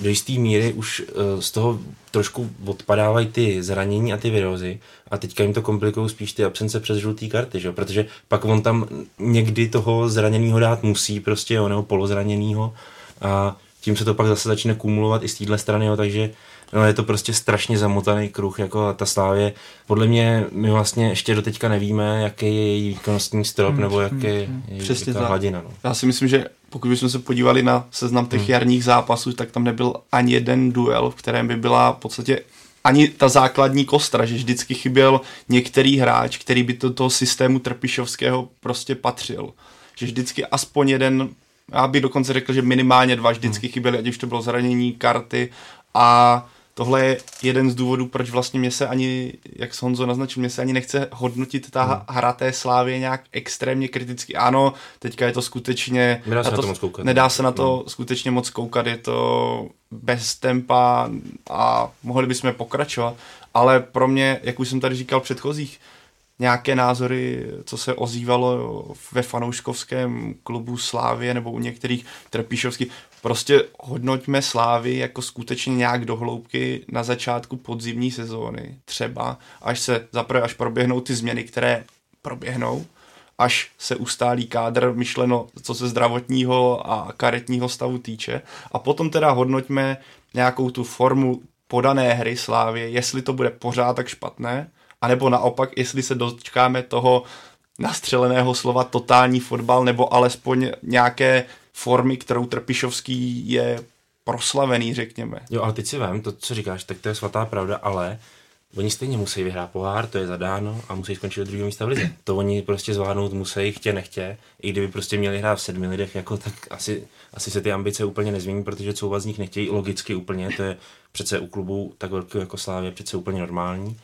do jisté míry už uh, z toho trošku odpadávají ty zranění a ty virózy a teďka jim to komplikují spíš ty absence přes žluté karty, že? protože pak on tam někdy toho zraněného dát musí, prostě oného polozraněného a tím se to pak zase začne kumulovat i z téhle strany, jo, takže no, je to prostě strašně zamotaný kruh, jako ta Slávě. Podle mě my vlastně ještě do teďka nevíme, jaký je její výkonnostní strop, hmm, nebo jaký je hmm, její Přesně hladina. No. Já si myslím, že pokud bychom se podívali na seznam těch hmm. jarních zápasů, tak tam nebyl ani jeden duel, v kterém by byla v podstatě ani ta základní kostra, že vždycky chyběl některý hráč, který by do toho systému Trpišovského prostě patřil. Že vždycky aspoň jeden, já bych dokonce řekl, že minimálně dva vždycky hmm. chyběli, ať už to bylo zranění, karty a tohle je jeden z důvodů, proč vlastně mě se ani, jak Honzo naznačil, mě se ani nechce hodnotit ta hmm. hra té slávě nějak extrémně kriticky. Ano, teďka je to skutečně... Nedá se na to moc koukat. Nedá se na to No. skutečně moc koukat, je to bez tempa a mohli bychom pokračovat, ale pro mě, jak už jsem tady říkal v předchozích, nějaké názory, co se ozývalo ve fanouškovském klubu Slávě nebo u některých trpíšovských, prostě hodnoťme Slávy jako skutečně nějak do hloubky na začátku podzimní sezóny, třeba, až se zaprvé, až proběhnou ty změny, které proběhnou, až se ustálí kádr, myšleno, co se zdravotního a karetního stavu týče. A potom teda hodnoťme nějakou tu formu podané hry Slávě, jestli to bude pořád tak špatné, anebo naopak, jestli se dočkáme toho nastřeleného slova totální fotbal, nebo alespoň nějaké formy, kterou Trpišovský je proslavený, řekněme. Jo, ale teď si vem, to, co říkáš, tak to je svatá pravda, ale oni stejně musí vyhrát pohár, to je zadáno a musí skončit do druhého místa v lize. To oni prostě zvládnout musí, chtě nechtě. I kdyby prostě měli hrát v sedmi lidech, jako, tak asi, asi se ty ambice úplně nezmění, protože couvat z nich nechtějí logicky úplně, to je přece u klubu tak velkého jako Slávě přece úplně normální.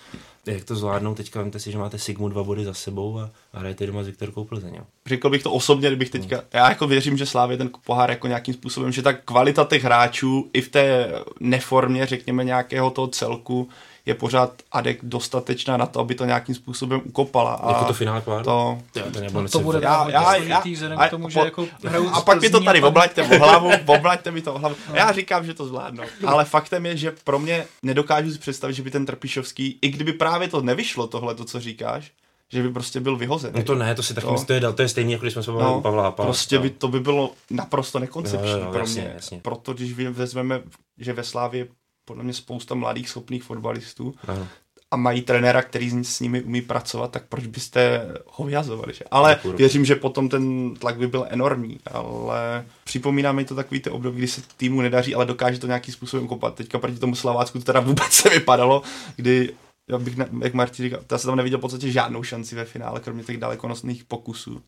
Jak to zvládnou, teďka vemte si, že máte Sigmu dva body za sebou a, a hrajete doma s Viktorkou Plzeň. jo. řekl bych to osobně, kdybych teďka, já jako věřím, že Slávě ten pohár jako nějakým způsobem, že ta kvalita těch hráčů i v té neformě, řekněme, nějakého toho celku je pořád adek dostatečná na to, aby to nějakým způsobem ukopala. A Jako to finále poháru? to, to, No to bude Já- já, já- vzhledem a- k tomu, a že po- jako a pak mi to tady a oblaďte o hlavu, oblaďte mi to o hlavu. Já říkám, že to zvládnu. [laughs] Ale faktem je, že pro mě nedokážu si představit, že by ten Trpišovský, i kdyby právě to nevyšlo, tohle, to, co říkáš, že by prostě byl vyhozen. No to ne, to si taky To- to je, to je stejný, jako když jsme se bavili No, u Pavla prostě no. by to by bylo naprosto nekoncepční Jo, jo, jo, pro jasně, mě. jasně. Proto když vezmeme, že ve Slávě podle mě spousta mladých schopných fotbalistů Ano. a mají trenéra, který s nimi umí pracovat, tak proč byste ho vyhazovali? Že? Ale Děkuju. věřím, že potom ten tlak by byl enormní, ale připomíná mi to takový ty období, kdy se týmu nedaří, ale dokáže to nějakým způsobem kopat. Teďka proti tomu Slavácku to teda vůbec [laughs] se vypadalo, kdy já bych, ne, jak Martin říkal, já jsem tam neviděl v podstatě žádnou šanci ve finále, kromě těch dalekonosných pokusů.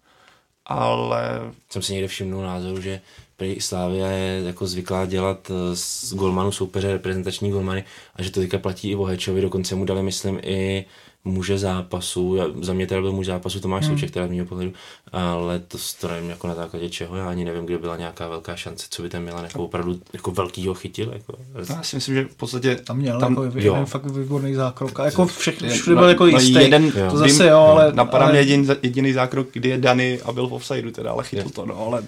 Ale Jsem si někde všimnul názoru, že prý Slávia je jako zvyklá dělat eh, z golmanu soupeře reprezentační golmany a že to teďka platí i o Hečovi, dokonce mu dali, myslím, i muže zápasu, Já- za mě teda byl muž zápasu Tomáš hmm. Souček, teda z mého pohledu, ale to, to nevím jako na základě čeho, já ani nevím, kde byla nějaká velká šance, co by ten Milan jako opravdu jako velkýho chytil, jako, no, já si myslím, že v podstatě Tam měl Tam- jako jo. jeden fakt výborný zákrok. A jako všechno, Je- všude byl jako jistý. jeden, Jo. to zase jo, ale... Napadá ale, mě jediný, jediný zákrok, kdy je Dany a byl v offsideu teda, ale chytl to, no, ale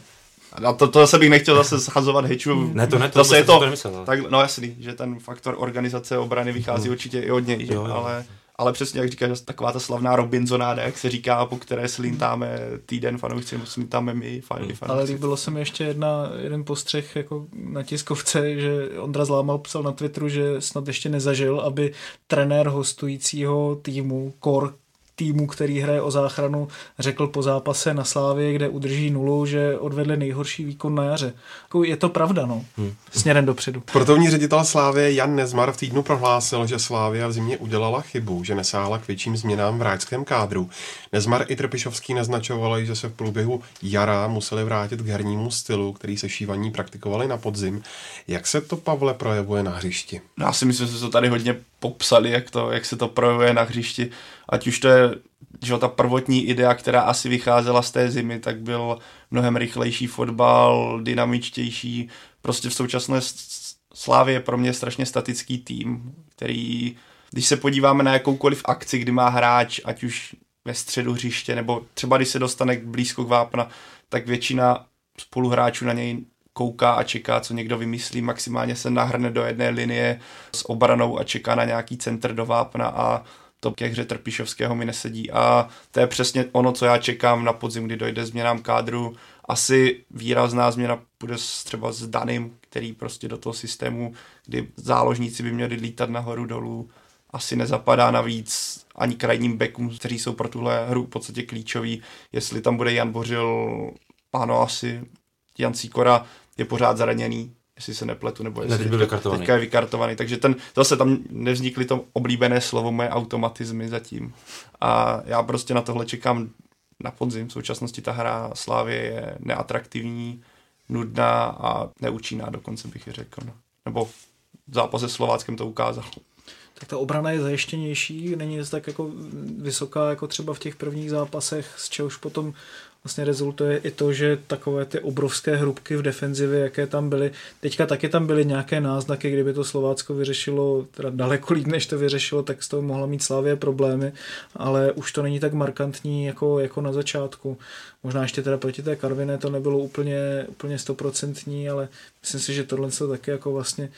a to, to zase bych nechtěl zase schazovat Heču. Ne, to ne, to zase je to, to nemyslel, ale- tak, no jasný, že ten faktor organizace obrany vychází určitě i od něj, že? Jo, jo. ale ale přesně jak říkáš, taková ta slavná Robinsonáda, jak se říká, po které slintáme týden fanoušci, nebo slintáme my, fan, Hmm. fanoušci. ale líbilo se mi ještě jedna, jeden postřeh jako na tiskovce, že Ondra Zlámal psal na Twitteru, že snad ještě nezažil, aby trenér hostujícího týmu, kor týmu, který hraje o záchranu, řekl po zápase na Slávě, kde udrží nulu, že odvedli nejhorší výkon na jaře. Jako je to pravda, no. Hmm. Směrem dopředu. Sportovní ředitel Slávě Jan Nezmar v týdnu prohlásil, že Slávia v zimě udělala chybu, že nesáhla k větším změnám v hráčském kádru. Nezmar i Trpišovský naznačovali, že se v průběhu jara museli vrátit k hernímu stylu, který se šívaní praktikovali na podzim. Jak se to, Pavle, projevuje na hřišti? No, Já si myslím, že jsme to tady hodně popsali, jak, to, jak se to projevuje na hřišti. Ať už to je že ta prvotní idea, která asi vycházela z té zimy, tak byl mnohem rychlejší fotbal, dynamičtější. Prostě v současné Slávě je pro mě strašně statický tým, který, když se podíváme na jakoukoliv akci, kdy má hráč, ať už ve středu hřiště, nebo třeba když se dostane blízko k vápna, tak většina spoluhráčů na něj kouká a čeká, co někdo vymyslí, maximálně se nahrne do jedné linie s obranou a čeká na nějaký centr do vápna a to ke hře Trpišovského mi nesedí a to je přesně ono, co já čekám na podzim, kdy dojde změnám kádru. Asi výrazná změna bude třeba s Danym, který prostě do toho systému, kdy záložníci by měli lítat nahoru dolů, asi nezapadá navíc ani krajním bekům, kteří jsou pro tuhle hru v podstatě klíčoví. Jestli tam bude Jan Bořil, ano, asi Jan Sikora je pořád zraněný, jestli se nepletu, nebo jestli teď byl vykartovaný. teďka je vykartovaný. Takže ten, zase tam nevznikly to oblíbené slovo moje automatizmy zatím. A já prostě na tohle čekám na podzim. V současnosti ta hra Slávě je neatraktivní, nudná a neúčinná dokonce bych je řekl. No. Nebo zápas se Slováckem to ukázal. Tak ta obrana je zajištěnější, není tak jako vysoká jako třeba v těch prvních zápasech, z čehož potom vlastně rezultuje i to, že takové ty obrovské hrubky v defenzivě, jaké tam byly, teďka taky tam byly nějaké náznaky, kdyby to Slovácko vyřešilo teda daleko líp, než to vyřešilo, tak z toho mohla mít Slávě problémy, ale už to není tak markantní jako, jako na začátku. Možná ještě teda proti té Karviné to nebylo úplně, úplně stoprocentní, ale myslím si, že tohle se taky jako vlastně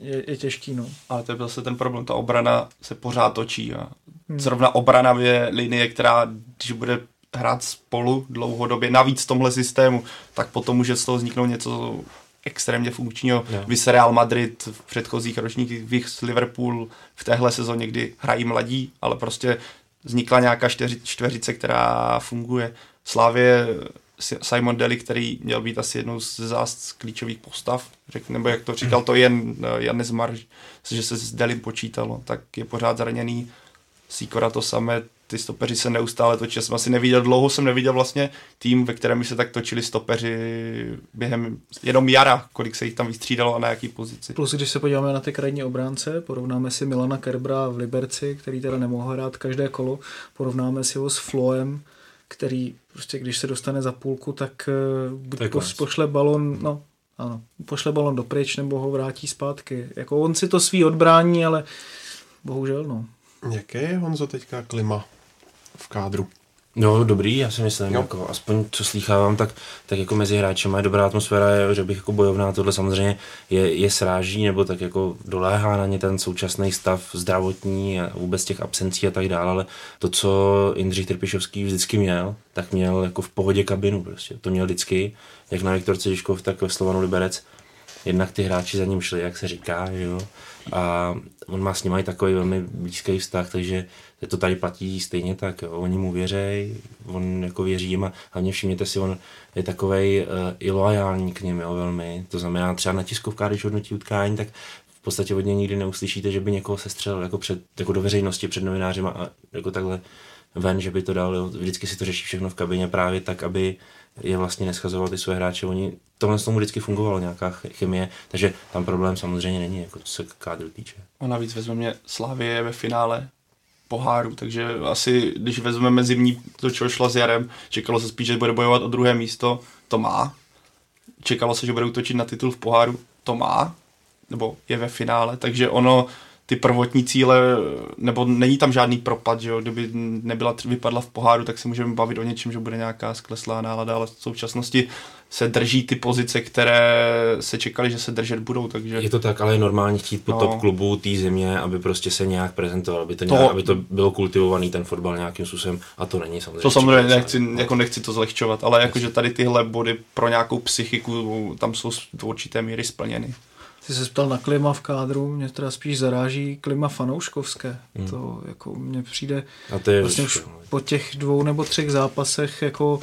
je, je těžký. No. Ale to je zase ten problém, ta obrana se pořád točí. A hmm. zrovna obrana je linie, která, když bude hrát spolu dlouhodobě, navíc v tomhle systému, tak potom může z toho vzniknout něco extrémně funkčního. Yeah. Vys Real Madrid v předchozích ročnících, s Liverpool v téhle sezóně, kdy hrají mladí, ale prostě vznikla nějaká čtyři, čtveřice, která funguje. Slávě Simon Deli, který měl být asi jednou z zás klíčových postav, řek, nebo jak to říkal to jen Jan Nezmar, že se s Delim počítalo, tak je pořád zraněný. Sikora to samé, ty stopeři se neustále točí. Já jsem asi neviděl, dlouho jsem neviděl vlastně tým, ve kterém by se tak točili stopeři během jenom jara, kolik se jich tam vystřídalo a na jaký pozici. Plus, když se podíváme na ty krajní obránce, porovnáme si Milana Kerbra v Liberci, který teda nemohl hrát každé kolo, porovnáme si ho s Floem, který prostě když se dostane za půlku, tak eh, buď tak pos, pošle balon, no ano, pošle balon dopryč nebo ho vrátí zpátky. Jako on si to svý odbrání, ale bohužel no. Jaké je Honzo teďka klima v kádru? No dobrý, já si myslím, no. jako, aspoň co slýchávám, tak, tak jako mezi hráči je dobrá atmosféra, je, že bych jako bojovná, tohle samozřejmě je, je sráží, nebo tak jako doléhá na ně ten současný stav zdravotní a vůbec těch absencí a tak dále, ale to, co Jindřich Trpišovský vždycky měl, tak měl jako v pohodě kabinu prostě, to měl vždycky, jak na Viktor Cediškov, tak ve Slovanu Liberec, jednak ty hráči za ním šli, jak se říká, jo, a on má s nimi takový velmi blízký vztah, takže to tady platí stejně tak, jo. oni mu věří, on jako věří jim a hlavně všimněte si, on je takový uh, i loajální k něm, jo, velmi, to znamená třeba na tiskovkách, když hodnotí utkání, tak v podstatě od něj nikdy neuslyšíte, že by někoho sestřelil jako, před, jako do veřejnosti před novinářem a jako takhle ven, že by to dal, jo. vždycky si to řeší všechno v kabině právě tak, aby je vlastně neschazoval ty své hráče, oni, tohle tomu vždycky fungovalo nějaká chemie, takže tam problém samozřejmě není, jako co se kádru týče. A navíc vezmeme Slávě ve finále poháru, takže asi, když vezmeme zimní to, co šlo s Jarem, čekalo se spíš, že bude bojovat o druhé místo, to má. Čekalo se, že bude útočit na titul v poháru, to má, nebo je ve finále, takže ono, ty prvotní cíle, nebo není tam žádný propad, že jo? kdyby nebyla vypadla v poháru, tak se můžeme bavit o něčem, že bude nějaká skleslá nálada, ale v současnosti se drží ty pozice, které se čekali, že se držet budou. Takže... Je to tak, ale je normální chtít po no. top klubu té země, aby prostě se nějak prezentoval, aby to, nějak, to... aby to bylo kultivovaný ten fotbal nějakým způsobem a to není samozřejmě. To samozřejmě nechci, jako nechci to zlehčovat, ale jakože tady tyhle body pro nějakou psychiku tam jsou do určité míry splněny. Ty se ptal na klima v kádru, mě teda spíš zaráží klima fanouškovské. Hmm. To jako mně přijde a to je vlastně už po těch dvou nebo třech zápasech jako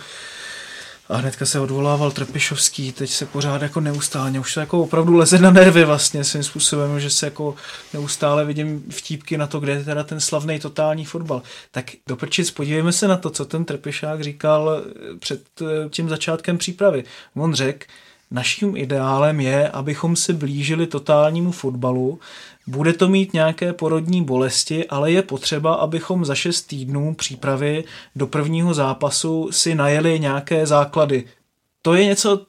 a hnedka se odvolával Trpišovský, teď se pořád jako neustále, už to jako opravdu leze na nervy vlastně svým způsobem, že se jako neustále vidím vtípky na to, kde je teda ten slavný totální fotbal. Tak doprčic, podívejme se na to, co ten Trpišák říkal před eh, tím začátkem přípravy. On řekl, Naším ideálem je, abychom se blížili totálnímu fotbalu. Bude to mít nějaké porodní bolesti, ale je potřeba, abychom za šest týdnů přípravy do prvního zápasu si najeli nějaké základy. To je něco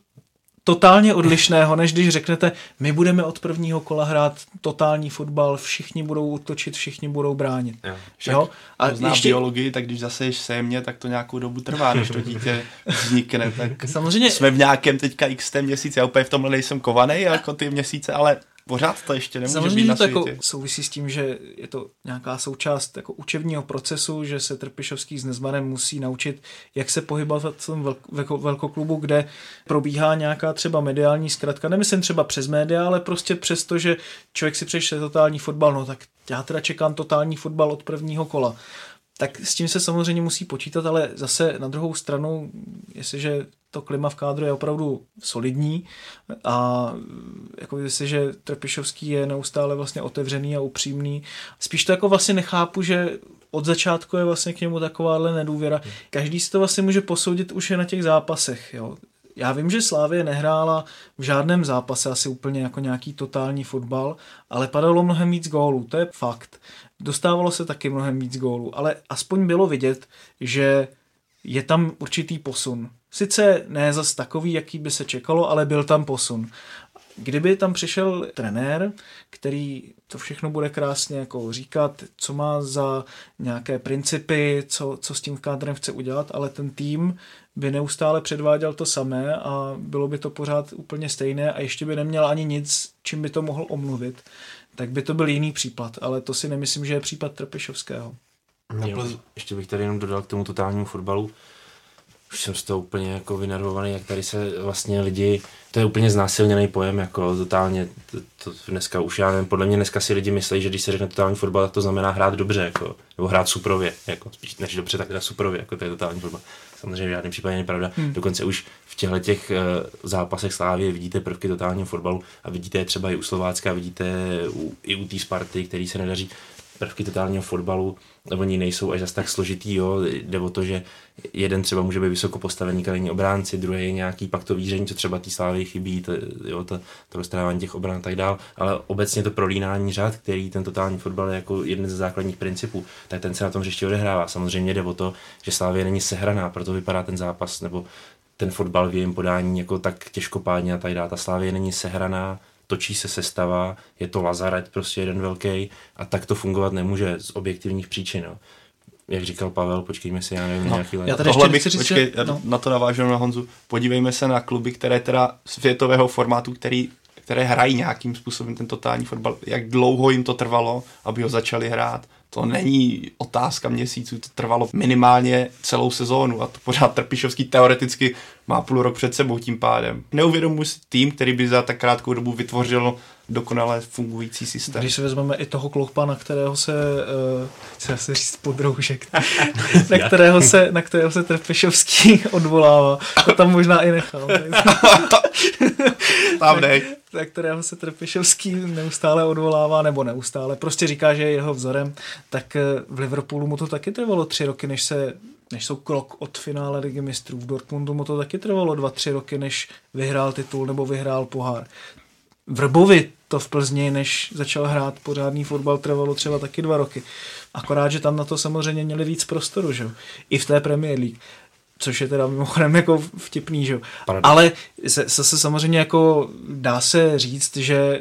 totálně odlišného, než když řeknete, my budeme od prvního kola hrát totální fotbal, všichni budou útočit, všichni budou bránit. Jo. jo? A zná ještě... biologii, tak když zase ješ sémě, tak to nějakou dobu trvá, než to dítě vznikne. Tak [laughs] Samozřejmě... Jsme v nějakém teďka x měsíci, já úplně v tomhle nejsem kovaný jako ty měsíce, ale Pořád to ještě nemůže Samozřejmě být na to jako souvisí s tím, že je to nějaká součást jako učebního procesu, že se Trpišovský s Nezmanem musí naučit, jak se pohybovat v tom velko, velkoklubu, kde probíhá nějaká třeba mediální zkratka. Nemyslím třeba přes média, ale prostě přes to, že člověk si přečte totální fotbal, no tak já teda čekám totální fotbal od prvního kola tak s tím se samozřejmě musí počítat, ale zase na druhou stranu, jestliže to klima v kádru je opravdu solidní a jako jestliže Trpišovský je neustále vlastně otevřený a upřímný, spíš to jako vlastně nechápu, že od začátku je vlastně k němu takováhle nedůvěra. Každý si to vlastně může posoudit už je na těch zápasech, jo já vím, že Slávě nehrála v žádném zápase asi úplně jako nějaký totální fotbal, ale padalo mnohem víc gólů, to je fakt. Dostávalo se taky mnohem víc gólů, ale aspoň bylo vidět, že je tam určitý posun. Sice ne zas takový, jaký by se čekalo, ale byl tam posun. Kdyby tam přišel trenér, který to všechno bude krásně jako říkat, co má za nějaké principy, co, co s tím kádrem chce udělat, ale ten tým by neustále předváděl to samé a bylo by to pořád úplně stejné a ještě by neměl ani nic, čím by to mohl omluvit, tak by to byl jiný případ, ale to si nemyslím, že je případ Trpišovského. Jo, ještě bych tady jenom dodal k tomu totálnímu fotbalu, už jsem z toho úplně jako vynervovaný, jak tady se vlastně lidi, to je úplně znásilněný pojem, jako totálně, to, to dneska už já nevím, podle mě dneska si lidi myslí, že když se řekne totální fotbal, tak to znamená hrát dobře, jako, nebo hrát suprově, jako, spíš než dobře, tak teda suprově, jako to je totální fotbal. Samozřejmě v žádném případě není pravda. Hmm. Dokonce už v těchto těch uh, zápasech Slávě vidíte prvky totálního fotbalu a vidíte je třeba i u Slovácka, vidíte u, i u té Sparty, který se nedaří prvky totálního fotbalu, oni nejsou až zase tak složitý, jo. jde o to, že jeden třeba může být vysoko postavený krajní obránci, druhý je nějaký pak to víření, co třeba té slávy chybí, to, jo, to, to roztrávání těch obran a tak dál, ale obecně to prolínání řád, který ten totální fotbal je jako jeden ze základních principů, tak ten se na tom hřišti odehrává. Samozřejmě jde o to, že Slávě není sehraná, proto vypadá ten zápas, nebo ten fotbal v jejím podání jako tak těžkopádně a tak dále. Ta Slávě není sehraná, točí se sestava, je to lazaret prostě jeden velký a tak to fungovat nemůže z objektivních příčin. No. Jak říkal Pavel, počkejme si, já nevím, no, nějaký let. Já tady Tohle bych, říct, počkej, že... no. na to navážu na Honzu. Podívejme se na kluby, které teda světového formátu, který, které hrají nějakým způsobem ten totální fotbal, jak dlouho jim to trvalo, aby ho začali hrát to není otázka měsíců, to trvalo minimálně celou sezónu a to pořád Trpišovský teoreticky má půl rok před sebou tím pádem. Neuvědomuji si tým, který by za tak krátkou dobu vytvořil dokonale fungující systém. Když si vezmeme i toho klochpa, na kterého se, uh, chci se říct podroužek, [laughs] na kterého se, na kterého se Trpišovský [laughs] odvolává, to tam možná i nechal. [laughs] tam nej. Na kterého se Trpišovský neustále odvolává, nebo neustále, prostě říká, že je jeho vzorem, tak eh, v Liverpoolu mu to taky trvalo tři roky, než se než jsou krok od finále ligy mistrů. V Dortmundu mu to taky trvalo dva, tři roky, než vyhrál titul nebo vyhrál pohár. Vrbovi to v Plzni, než začal hrát pořádný fotbal, trvalo třeba taky dva roky. Akorát, že tam na to samozřejmě měli víc prostoru, že? I v té Premier League což je teda mimochodem jako vtipný, že? Ale zase samozřejmě jako dá se říct, že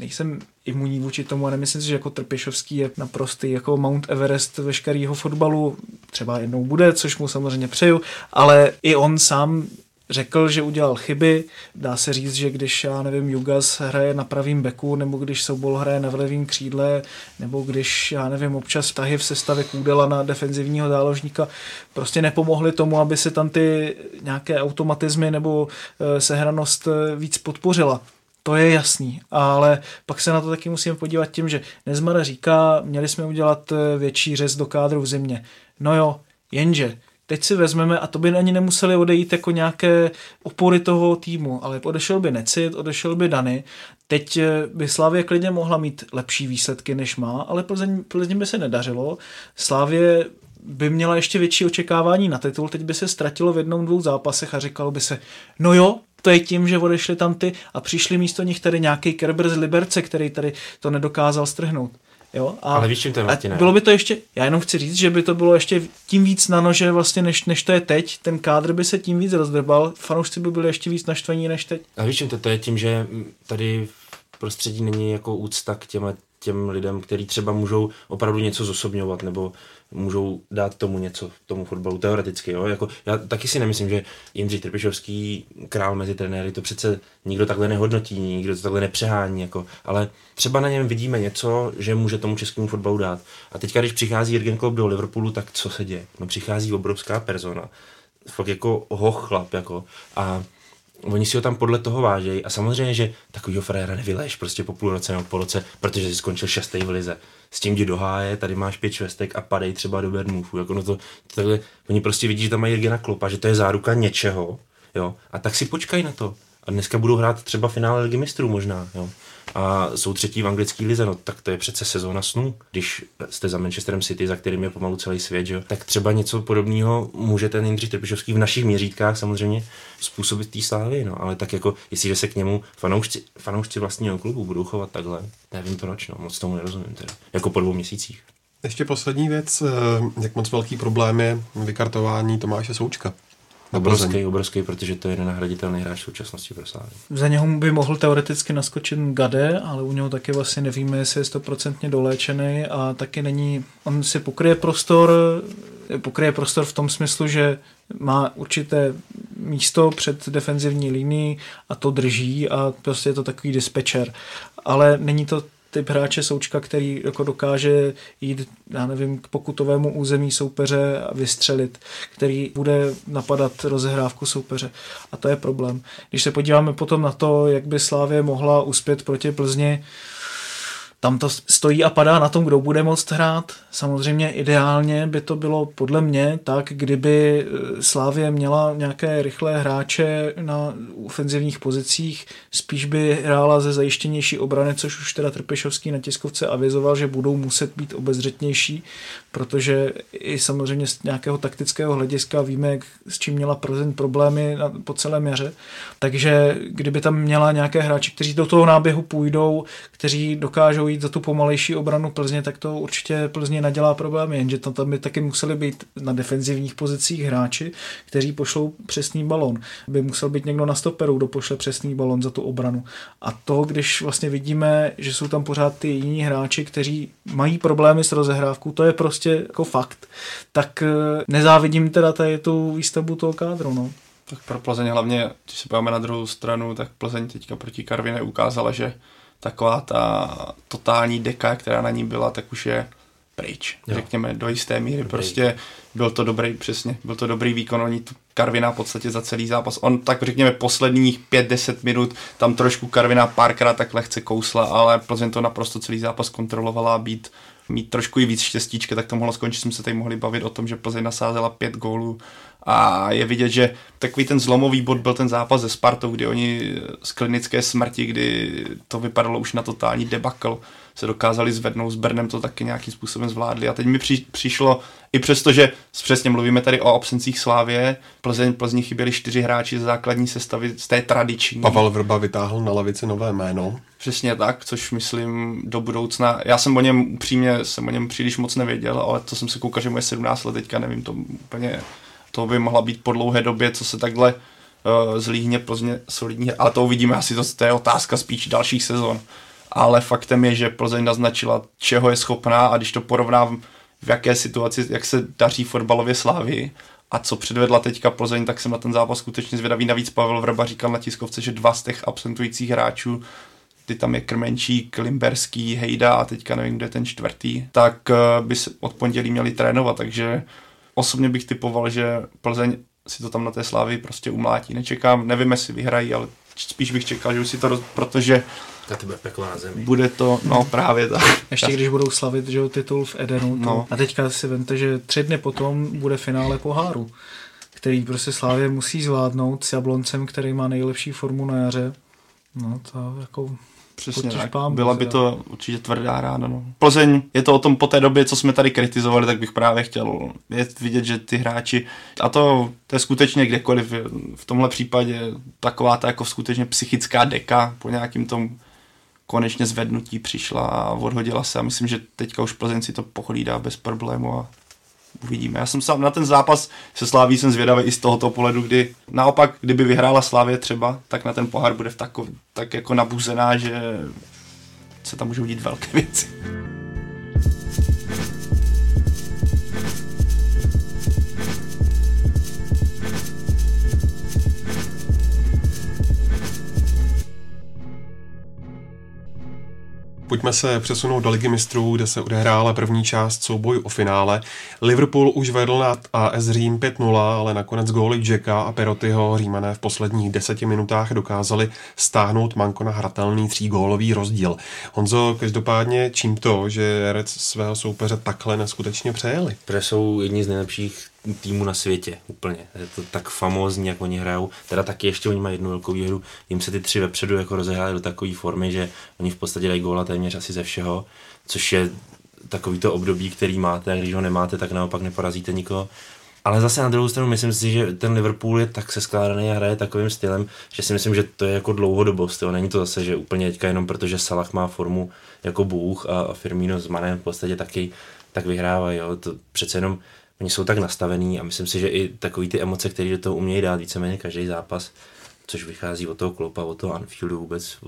nejsem imunní vůči tomu a nemyslím si, že jako Trpěšovský je naprostý jako Mount Everest veškerého fotbalu, třeba jednou bude, což mu samozřejmě přeju, ale i on sám řekl, že udělal chyby. Dá se říct, že když, já nevím, Jugas hraje na pravém beku, nebo když Sobol hraje na levém křídle, nebo když, já nevím, občas tahy v sestavě Kůdela na defenzivního záložníka, prostě nepomohly tomu, aby se tam ty nějaké automatizmy nebo e, sehranost e, víc podpořila. To je jasný, ale pak se na to taky musíme podívat tím, že Nezmara říká, měli jsme udělat e, větší řez do kádru v zimě. No jo, jenže teď si vezmeme, a to by ani nemuseli odejít jako nějaké opory toho týmu, ale odešel by Necit, odešel by Dany, teď eh, by Slávě klidně mohla mít lepší výsledky, než má, ale Plzeň, Plzeň by se nedařilo. Slávě by měla ještě větší očekávání na titul, teď by se ztratilo v jednom, dvou zápasech a říkalo by se, no jo, to je tím, že odešli tam ty a přišli místo nich tady nějaký Kerber z Liberce, který tady to nedokázal strhnout. Jo? A, Ale víš, čím to je, Martine? Bylo by to ještě, já jenom chci říct, že by to bylo ještě tím víc na nože vlastně, než, než to je teď. Ten kádr by se tím víc rozdrbal, fanoušci by byli ještě víc naštvaní než teď. A víš, čím to, to je tím, že tady v prostředí není jako úcta k těm, těm lidem, kteří třeba můžou opravdu něco zosobňovat nebo můžou dát tomu něco, tomu fotbalu teoreticky. Jo? Jako, já taky si nemyslím, že Jindřich Trpišovský, král mezi trenéry, to přece nikdo takhle nehodnotí, nikdo to takhle nepřehání, jako, ale třeba na něm vidíme něco, že může tomu českému fotbalu dát. A teďka, když přichází Jurgen Klopp do Liverpoolu, tak co se děje? No přichází obrovská persona, fakt jako hochlap, jako, a oni si ho tam podle toho vážejí a samozřejmě, že takovýho fréra nevyleješ prostě po půl roce nebo po roce, protože jsi skončil šestý v lize. S tím jdi do háje, tady máš pět švestek a padej třeba do Bernmufu. Jako no to, to takhle, oni prostě vidí, že tam mají Jirgena Klopa, že to je záruka něčeho, jo, a tak si počkaj na to. a dneska budou hrát třeba finále ligy mistrů možná, jo a jsou třetí v anglické lize, no tak to je přece sezóna snů. Když jste za Manchesterem City, za kterým je pomalu celý svět, že? tak třeba něco podobného může ten Jindřich Trpišovský v našich měřítkách samozřejmě způsobit té slávy, no, ale tak jako, jestliže se k němu fanoušci, fanoušci vlastního klubu budou chovat takhle, nevím proč, no, moc tomu nerozumím teda, jako po dvou měsících. Ještě poslední věc, eh, jak moc velký problém je vykartování Tomáše Součka. Obrovský, obrovský, protože to je nenahraditelný hráč v současnosti pro Slávy. Za něho by mohl teoreticky naskočit Gade, ale u něho taky vlastně nevíme, jestli je stoprocentně doléčený a taky není, on si pokryje prostor, pokryje prostor v tom smyslu, že má určité místo před defenzivní linií a to drží a prostě je to takový dispečer. Ale není to typ hráče Součka, který jako dokáže jít, já nevím, k pokutovému území soupeře a vystřelit, který bude napadat rozehrávku soupeře. A to je problém. Když se podíváme potom na to, jak by Slávě mohla uspět proti Plzni, tam to stojí a padá na tom, kdo bude moct hrát. Samozřejmě ideálně by to bylo podle mě tak, kdyby eh, Slávě měla nějaké rychlé hráče na ofenzivních pozicích, spíš by hrála ze zajištěnější obrany, což už teda Trpešovský na tiskovce avizoval, že budou muset být obezřetnější, protože i samozřejmě z nějakého taktického hlediska víme, s čím měla Plzeň problémy na, po celém jaře. Takže kdyby tam měla nějaké hráči, kteří do toho náběhu půjdou, kteří dokážou jít za tu pomalejší obranu Plzně, tak to určitě Plzně nadělá problémy, jenže to tam by taky museli být na defenzivních pozicích hráči, kteří pošlou přesný balon. By musel být někdo na stoperu, kdo pošle přesný balon za tu obranu. A to, když vlastně vidíme, že jsou tam pořád ty jiní hráči, kteří mají problémy s rozehrávkou, to je prostě jako fakt. Tak eh, nezávidím teda tady tu výstavbu toho kádru. No. Tak pro Plzeň hlavně, když se pojáme na druhou stranu, tak Plzeň teďka proti Karviné ukázala, že taková ta totální deka, která na ní byla, tak už je pryč, jo. řekněme, do jisté míry. Dobrý. Prostě byl to dobrý, přesně, byl to dobrý výkon, oni tu Karvina v podstatě za celý zápas. On tak řekněme posledních 5-10 minut, tam trošku Karvina párkrát tak lehce kousla, ale Plzeň to naprosto celý zápas kontrolovala a být mít trošku i víc štěstíčka, tak to mohlo skončit, jsme se tady mohli bavit o tom, že Plzeň nasázela pět gólů. A je vidět, že takový ten zlomový bod byl ten zápas ze Spartou, kdy oni z klinické smrti, kdy to vypadalo už na totální debakl, se dokázali zvednout, s Bernem to taky nějakým způsobem zvládli. A teď mi při, přišlo, i přesto, že přesně mluvíme tady o absencích Slávě, Plzeň, Plzni chyběli čtyři hráči ze základní sestavy, z té tradiční. Pavel Vrba vytáhl na lavici nové jméno. Přesně tak, což myslím do budoucna. Já jsem o něm upřímně, jsem o něm příliš moc nevěděl, ale to jsem se koukal, že mu je 17 let teďka, nevím to úplně, to by mohla být po dlouhé době, co se takhle uh, zlíhně Plzně solidní, ale to uvidíme, asi to, to je otázka spíš dalších sezon ale faktem je, že Plzeň naznačila, čeho je schopná a když to porovnám v jaké situaci, jak se daří fotbalově slávy a co předvedla teďka Plzeň, tak jsem na ten zápas skutečně zvědavý. Navíc Pavel Vrba říkal na tiskovce, že dva z těch absentujících hráčů ty tam je Krmenčík, Limberský, Hejda a teďka nevím, kde je ten čtvrtý, tak eh, by se od pondělí měli trénovat, takže osobně bych typoval, že Plzeň si to tam na té slávy prostě umlátí. Nečekám, nevím, jestli vyhrají, ale spíš bych čekal, že už si to, roz... protože tak to bude peklo na zemi. Bude to, no právě tak. Ještě když budou slavit že, titul v Edenu. To, no. A teďka si vemte, že tři dny potom bude finále poháru, který prostě Slávě musí zvládnout s Jabloncem, který má nejlepší formu na jaře. No to jako Přesně tak. Byla by to určitě tvrdá ráda. No. Plzeň, je to o tom po té době, co jsme tady kritizovali, tak bych právě chtěl je vidět, že ty hráči, a to, to je skutečně kdekoliv, v tomhle případě taková ta jako skutečně psychická deka po nějakým tom konečně zvednutí přišla a odhodila se a myslím, že teďka už Plzeň si to pohlídá bez problému a uvidíme. Já jsem sám na ten zápas se Sláví jsem zvědavý i z tohoto pohledu, kdy naopak, kdyby vyhrála Slávě třeba, tak na ten pohár bude v takov, tak jako nabuzená, že se tam můžou dít velké věci. Pojďme se přesunout do Ligy mistrů, kde se odehrála první část souboju o finále. Liverpool už vedl nad AS Řím 5-0, ale nakonec góly Jacka a Perotyho Římané v posledních deseti minutách dokázali stáhnout Manko na hratelný třígólový rozdíl. Honzo, každopádně čím to, že Rec svého soupeře takhle neskutečně přejeli? Protože jsou jedni z nejlepších týmu na světě úplně. Je to tak famózní, jak oni hrajou. Teda taky ještě oni mají jednu velkou výhru. Jim se ty tři vepředu jako rozehrály do takové formy, že oni v podstatě dají góla téměř asi ze všeho, což je takový to období, který máte a když ho nemáte, tak naopak neporazíte nikoho. Ale zase na druhou stranu myslím si, že ten Liverpool je tak seskládaný a hraje takovým stylem, že si myslím, že to je jako dlouhodobost. Jo. Není to zase, že úplně teďka jenom protože Salah má formu jako Bůh a Firmino s Manem v podstatě taky tak vyhrávají. Jo. To přece jenom oni jsou tak nastavení a myslím si, že i takový ty emoce, které do toho umějí dát víceméně každý zápas, což vychází od toho klopa, od toho Anfieldu vůbec,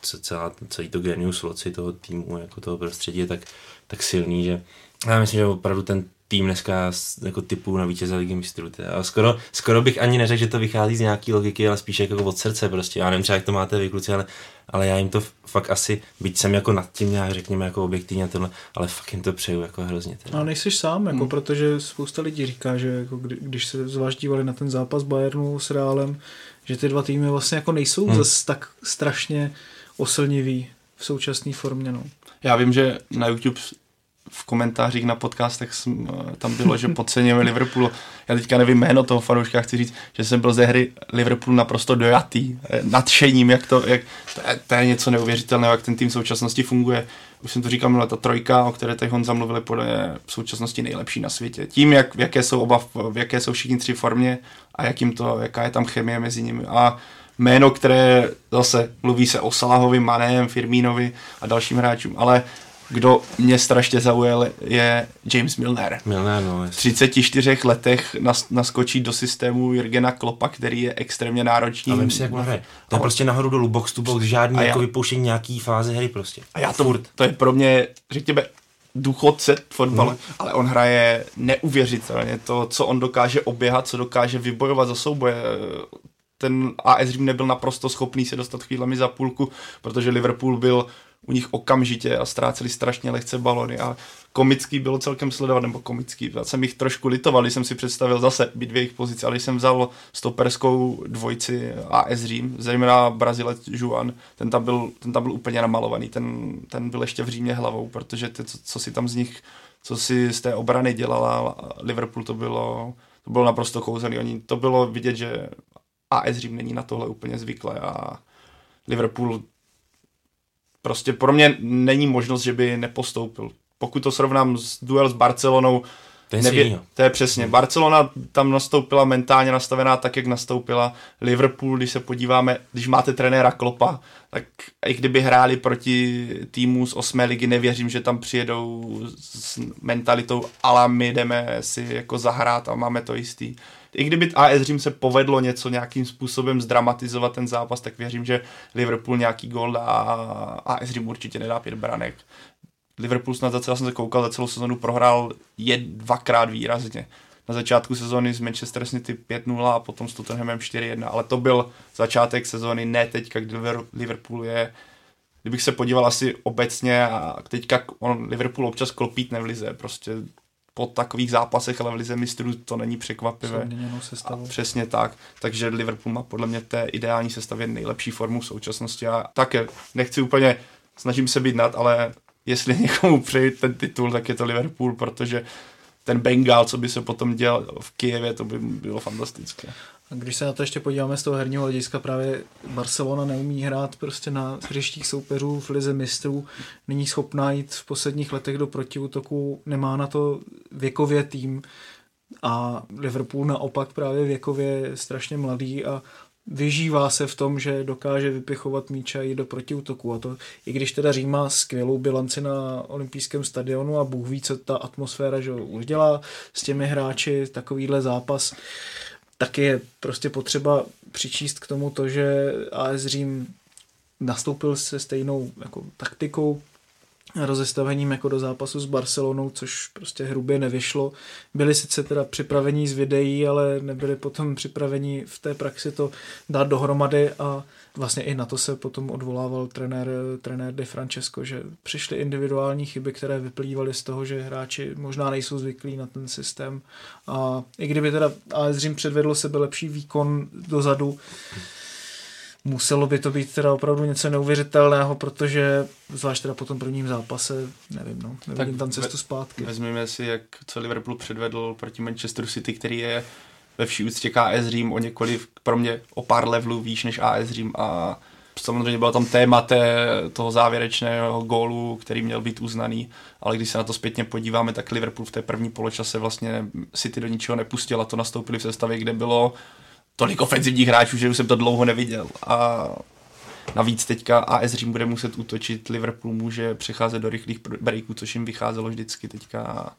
celá, celý to genius loci toho týmu, jako toho prostředí tak, tak silný, že já myslím, že opravdu ten tým dneska jako typu na vítěze ligy mistrů. A skoro, skoro bych ani neřekl, že to vychází z nějaký logiky, ale spíš jako od srdce prostě. Já nevím třeba, jak to máte vy kluci, ale, ale já jim to fakt asi, byť jsem jako nad tím nějak řekněme jako objektivně tohle, ale fakt jim to přeju jako hrozně. Teda. A nejsi sám, jako, hmm. protože spousta lidí říká, že jako kdy, když se zvlášť dívali na ten zápas Bayernu s Reálem, že ty dva týmy vlastně jako nejsou hmm. zase tak strašně oslnivý v současné formě. No. Já vím, že na YouTube v komentářích na podcastech jsem, eh, tam bylo, že [laughs] podceňujeme Liverpool. Já teďka nevím jméno toho fanouška, chci říct, že jsem byl ze hry Liverpool naprosto dojatý, eh, nadšením, jak to, jak, to, je, to je něco neuvěřitelného, jak ten tým v současnosti funguje. Už jsem to říkal minule, ta trojka, o které teď Honza mluvili, podle v současnosti nejlepší na světě. Tím, jak, v jaké jsou oba, v jaké jsou všichni tři formě a jak jim to, jaká je tam chemie mezi nimi. A jméno, které zase mluví se o Salahovi, Manem, Firmínovi a dalším hráčům, ale kdo mě strašně zaujal, je James Milner. Milner, no. V 34 letech nas, naskočí do systému Jurgena Klopa, který je extrémně náročný. A vím si, jak hraje. To je prostě nahoru dolů, box to box, žádný jako vypouštění nějaký fáze hry prostě. A já to, Furt. to je pro mě, řekněme, důchodce fotbale, mm. ale on hraje neuvěřitelně. To, co on dokáže oběhat, co dokáže vybojovat za souboje, ten AS Řím nebyl naprosto schopný se dostat chvílemi za půlku, protože Liverpool byl u nich okamžitě a ztráceli strašně lehce balony a komický bylo celkem sledovat, nebo komický, já jsem jich trošku litoval, když jsem si představil zase být v jejich pozici, ale když jsem vzal stoperskou dvojici AS Řím, zejména Brazilec Juan, ten tam byl, ten tam byl úplně namalovaný, ten, ten byl ještě v Římě hlavou, protože ty, co, co si tam z nich, co si z té obrany dělala Liverpool, to bylo, to bylo naprosto kouzelný. Oni, to bylo vidět, že AS Řím není na tohle úplně zvyklé a Liverpool prostě pro mě není možnost, že by nepostoupil. Pokud to srovnám s duel s Barcelonou, to je, nevě- to je přesně. Hmm. Barcelona tam nastoupila mentálně nastavená tak, jak nastoupila. Liverpool, když se podíváme, když máte trenéra Klopa, tak i kdyby hráli proti týmu z osmé ligy, nevěřím, že tam přijedou s mentalitou, ale my jdeme si jako zahrát a máme to jistý i kdyby AS Řím se povedlo něco nějakým způsobem zdramatizovat ten zápas, tak věřím, že Liverpool nějaký gol dá a AS Řím určitě nedá pět branek. Liverpool snad za celou, jsem se koukal, za celou sezonu prohrál je dvakrát výrazně. Na začátku sezóny z Manchester City 5-0 a potom s Tottenhamem 4-1, ale to byl začátek sezóny, ne teďka, kdy Liverpool je kdybych se podíval asi obecně a teďka on Liverpool občas klopít nevlize, prostě po takových zápasech, ale v Lize mistrů to není překvapivé. A přesně tak. Takže Liverpool má podle mě té ideální sestavě nejlepší formu v současnosti. A také nechci úplně, snažím se být nad, ale jestli [laughs] někomu přeji ten titul, tak je to Liverpool, protože ten Bengal, co by se potom dělal v Kijevě, to by bylo fantastické. A když se na to ještě podíváme z toho herního hlediska, právě Barcelona neumí hrát prostě na hřištích soupeřů v lize mistrů, není schopná jít v posledních letech do protiútoku, nemá na to věkově tým a Liverpool naopak právě věkově je strašně mladý a vyžívá se v tom, že dokáže vypichovat míče jít do protiútoku. A to, i když teda Řím má skvělou bilanci na olympijském stadionu a Bůh ví, co ta atmosféra že už dělá s těmi hráči, takovýhle zápas taky je prostě potřeba přičíst k tomu to, že AS Řím nastoupil se stejnou jako taktikou, rozestavením jako do zápasu s Barcelonou, což prostě hrubě nevyšlo. Byli sice teda připravení z videí, ale nebyli potom připraveni v té praxi to dát dohromady a vlastně i na to se potom odvolával trenér, trenér De Francesco, že přišly individuální chyby, které vyplývaly z toho, že hráči možná nejsou zvyklí na ten systém a i kdyby teda AS Řím předvedl sebe lepší výkon dozadu, muselo by to být teda opravdu něco neuvěřitelného, protože zvlášť teda po tom prvním zápase, nevím, no, nevidím tak tam cestu zpátky. Vezměme si, jak co Liverpool předvedl proti Manchester City, který je ve vší úctě KS Řím o několik, pro mě o pár levelů výš než AS Řím a samozřejmě bylo tam téma té, toho závěrečného gólu, který měl být uznaný, ale když se na to zpětně podíváme, tak Liverpool v té první poločase vlastně City do ničeho nepustil a to nastoupili v sestavě, kde bylo tolik ofenzivních hráčů, že už jsem to dlouho neviděl. A navíc teďka AS Řím bude muset útočit, Liverpool může přecházet do rychlých breaků, což jim vycházelo vždycky teďka.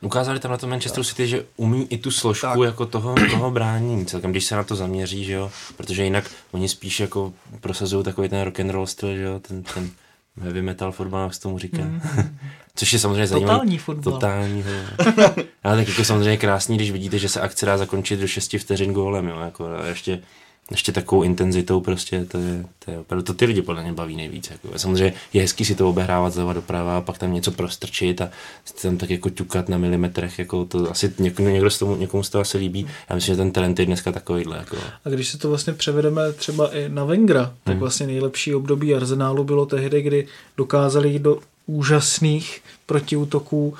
Ukázali tam na to Manchester City, že umí i tu složku tak. jako toho, toho bránění celkem, když se na to zaměří, že jo, protože jinak oni spíš jako prosazují takový ten rock and roll styl, že jo, ten, ten heavy metal fotbal, jak se tomu říká. Mm. [laughs] Což je samozřejmě zajímavé. Totální fotbal. Totální [laughs] Ale tak jako samozřejmě krásný, když vidíte, že se akce dá zakončit do 6 vteřin gólem, jo, jako a ještě ještě takovou intenzitou prostě, to je, to je opravdu, to ty lidi podle mě baví nejvíc. Jako. Samozřejmě je hezký si to obehrávat zleva doprava a pak tam něco prostrčit a tam tak jako ťukat na milimetrech, jako to asi někdo, někdo z tomu, někomu z toho asi líbí. Já myslím, že ten talent je dneska takovýhle. Jako. A když se to vlastně převedeme třeba i na Vengra, tak hmm. vlastně nejlepší období Arsenálu bylo tehdy, kdy dokázali jít do úžasných protiútoků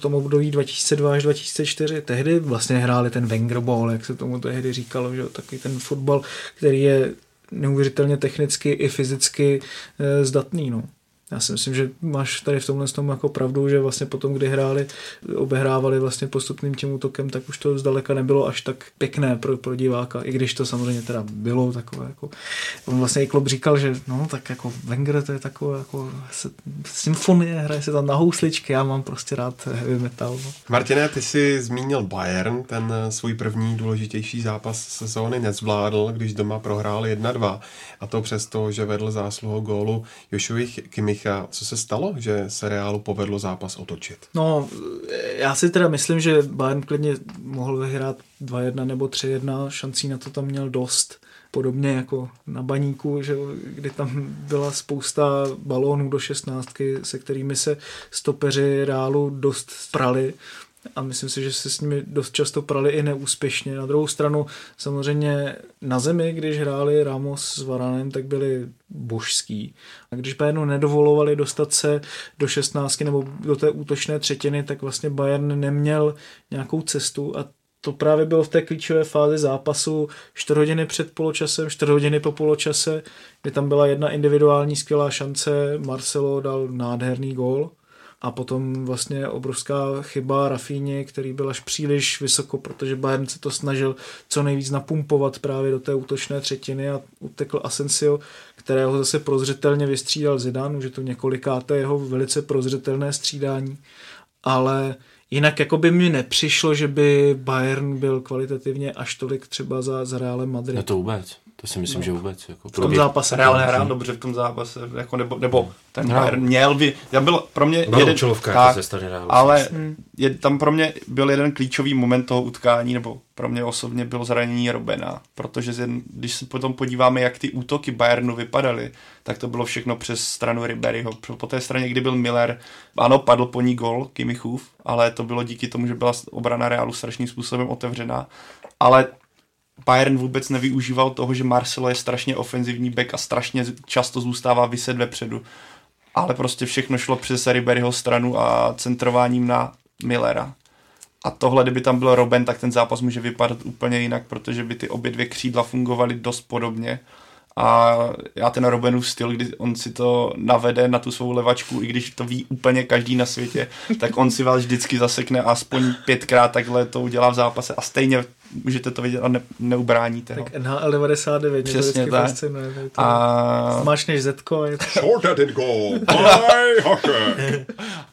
tom období 2002 až 2004. Tehdy vlastně hráli ten Wenger Ball, jak se tomu tehdy říkalo, že takový ten fotbal, který je neuvěřitelně technicky i fyzicky e, zdatný. No. Já si myslím, že máš tady v tomhle tom jako pravdu, že vlastně potom, kdy hráli, obehrávali vlastně postupným tím útokem, tak už to zdaleka nebylo až tak pěkné pro, pro diváka, i když to samozřejmě teda bylo takové jako, on vlastně i Klopp říkal, že no tak jako Wenger to je takové jako symfonie, hraje se tam na housličky, já mám prostě rád heavy metal. No. Martine, ty jsi zmínil Bayern, ten svůj první důležitější zápas sezóny nezvládl, když doma prohrál 1-2 a to přesto, že vedl zásluhu gólu Jošových Kimi Micha, co se stalo, že se Reálu povedlo zápas otočit? No, já si teda myslím, že Bayern klidně mohl vyhrát 2-1 nebo 3-1, šancí na to tam měl dost. Podobně jako na baníku, že, kdy tam byla spousta balónů do šestnáctky, se kterými se stopeři Reálu dost prali a myslím si, že se s nimi dost často prali i neúspěšně. Na druhou stranu samozřejmě na zemi, když hráli Ramos s Varanem, tak byli božský. A když Bayernu nedovolovali dostat se do 16 nebo do té útočné třetiny, tak vlastně Bayern neměl nějakou cestu a to právě bylo v té klíčové fázi zápasu 4 hodiny před poločasem, 4 hodiny po poločase, kdy tam byla jedna individuální skvělá šance, Marcelo dal nádherný gól a potom vlastně obrovská chyba Rafíně, který byl až příliš vysoko, protože Bayern se to snažil co nejvíc napumpovat právě do té útočné třetiny a utekl Asensio, kterého zase prozřetelně vystřídal Zidane, už je to několikáté jeho velice prozřetelné střídání, ale jinak jako by mi nepřišlo, že by Bayern byl kvalitativně až tolik třeba za, za Realem Madrid. No to vůbec. To si myslím, no. že vůbec. Jako v tom zápase. Reálně hrál dobře v tom zápase, jako nebo, nebo ten no. Bayern měl by, já byl pro mě byl jeden, tak, ale je, tam pro mě byl jeden klíčový moment toho utkání, nebo pro mě osobně bylo zranění Robena, protože když se potom podíváme, jak ty útoky Bayernu vypadaly, tak to bylo všechno přes stranu Riberyho. Po té straně, kdy byl Miller, ano, padl po ní gol Kimichův, ale to bylo díky tomu, že byla obrana Realu strašným způsobem otevřená. Ale Bayern vůbec nevyužíval toho, že Marcelo je strašně ofenzivní back a strašně často zůstává vyset vepředu. Ale prostě všechno šlo přes Riberyho stranu a centrováním na Millera. A tohle, kdyby tam byl Robben, tak ten zápas může vypadat úplně jinak, protože by ty obě dvě křídla fungovaly dost podobně a já ten Robinův styl, kdy on si to navede na tu svou levačku, i když to ví úplně každý na světě, tak on si vás vždycky zasekne a aspoň pětkrát takhle to udělá v zápase a stejně můžete to vidět a ne, neubráníte ho. Tak NHL 99 Přesně to tak. fascinuje. To a... Máš než Zetko. Je to... Shorter than goal. [laughs]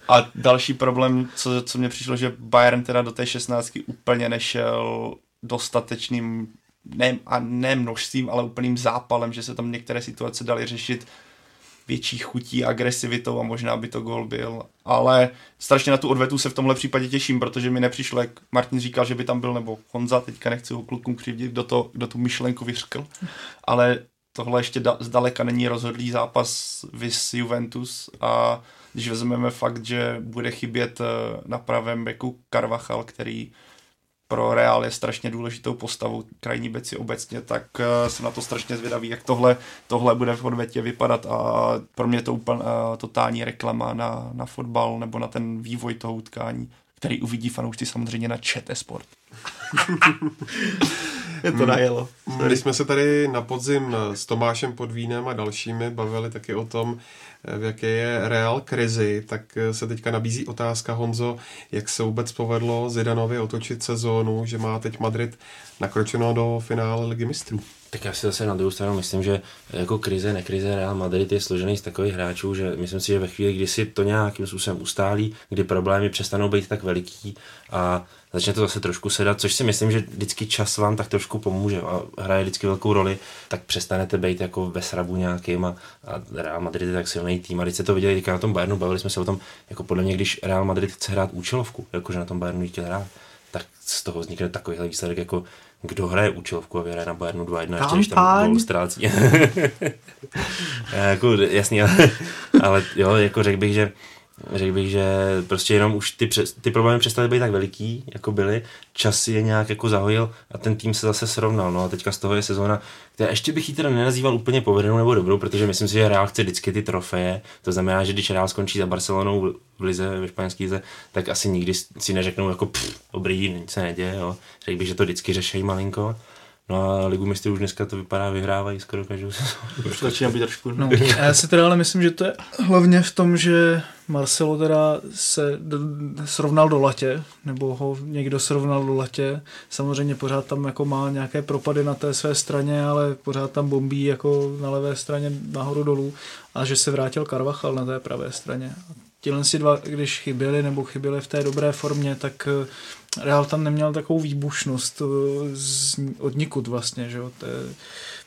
a další problém, co, co mě přišlo, že Bayern teda do té 16 úplně nešel dostatečným ne, a ne množstvím, ale úplným zápalem, že se tam některé situace daly řešit větší chutí, agresivitou a možná by to gol byl. Ale strašně na tu odvetu se v tomhle případě těším, protože mi nepřišlo, jak Martin říkal, že by tam byl, nebo Honza, teďka nechci ho klukům křivdit, kdo, to, kdo tu myšlenku vyřkl, ale tohle ještě da, zdaleka není rozhodlý zápas vis Juventus a když vezmeme fakt, že bude chybět eh, na pravém beku Carvachal, který pro Real je strašně důležitou postavou krajní beci obecně, tak uh, jsem na to strašně zvědavý, jak tohle, tohle bude v odvětě vypadat a pro mě je to úplně uh, totální reklama na, na fotbal nebo na ten vývoj toho utkání, který uvidí fanoušci samozřejmě na ČT Sport. [laughs] je to najelo. Když jsme se tady na podzim s Tomášem Podvínem a dalšími bavili taky o tom, v jaké je reál krizi, tak se teďka nabízí otázka, Honzo, jak se vůbec povedlo Zidanovi otočit sezónu, že má teď Madrid nakročeno do finále ligy mistrů. Tak já si zase na druhou stranu myslím, že jako krize, nekrize Real Madrid je složený z takových hráčů, že myslím si, že ve chvíli, kdy si to nějakým způsobem ustálí, kdy problémy přestanou být tak veliký a začne to zase trošku sedat, což si myslím, že vždycky čas vám tak trošku pomůže a hraje vždycky velkou roli, tak přestanete být jako ve srabu nějakým a, a Real Madrid je tak silný tým. A když se to viděli teďka na tom Bayernu, bavili jsme se o tom, jako podle mě, když Real Madrid chce hrát účelovku, jakože na tom Bayernu chtěl hrát, tak z toho vznikne takovýhle výsledek, jako kdo hraje účelovku a vyhraje na Bayernu 2-1, ještě když tam gol ztrácí. [laughs] jako, jasný, ale, ale jo, jako řekl bych, že Řekl bych, že prostě jenom už ty, ty problémy přestaly být tak veliký, jako byly, čas je nějak jako zahojil a ten tým se zase srovnal. No a teďka z toho je sezóna, která ještě bych ji teda nenazýval úplně povedenou nebo dobrou, protože myslím si, že Real chce vždycky ty trofeje. To znamená, že když Real skončí za Barcelonou v lize, ve španělské lize, tak asi nikdy si neřeknou jako pff, dobrý, nic se neděje. Řekl bych, že to vždycky řeší malinko. No a Ligu mistrů už dneska to vypadá, vyhrávají skoro každou Už začíná být trošku. No. A já si teda ale myslím, že to je hlavně v tom, že Marcelo teda se do, srovnal do latě, nebo ho někdo srovnal do latě. Samozřejmě pořád tam jako má nějaké propady na té své straně, ale pořád tam bombí jako na levé straně nahoru dolů a že se vrátil Carvachal na té pravé straně. Tihle si dva, když chyběli nebo chyběli v té dobré formě, tak Real tam neměl takovou výbušnost eh, z, od nikud vlastně, že jo. To je,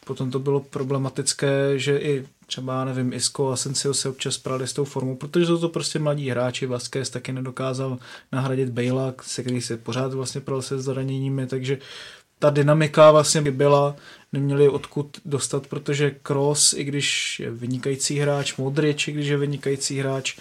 potom to bylo problematické, že i třeba, nevím, Isco a Asensio se občas prali s tou formou, protože jsou to prostě mladí hráči, Vasquez taky nedokázal nahradit Bejla, se který se pořád vlastně pral se zraněními, takže ta dynamika vlastně by byla, neměli odkud dostat, protože Kroos, i když je vynikající hráč, Modrič, i když je vynikající hráč,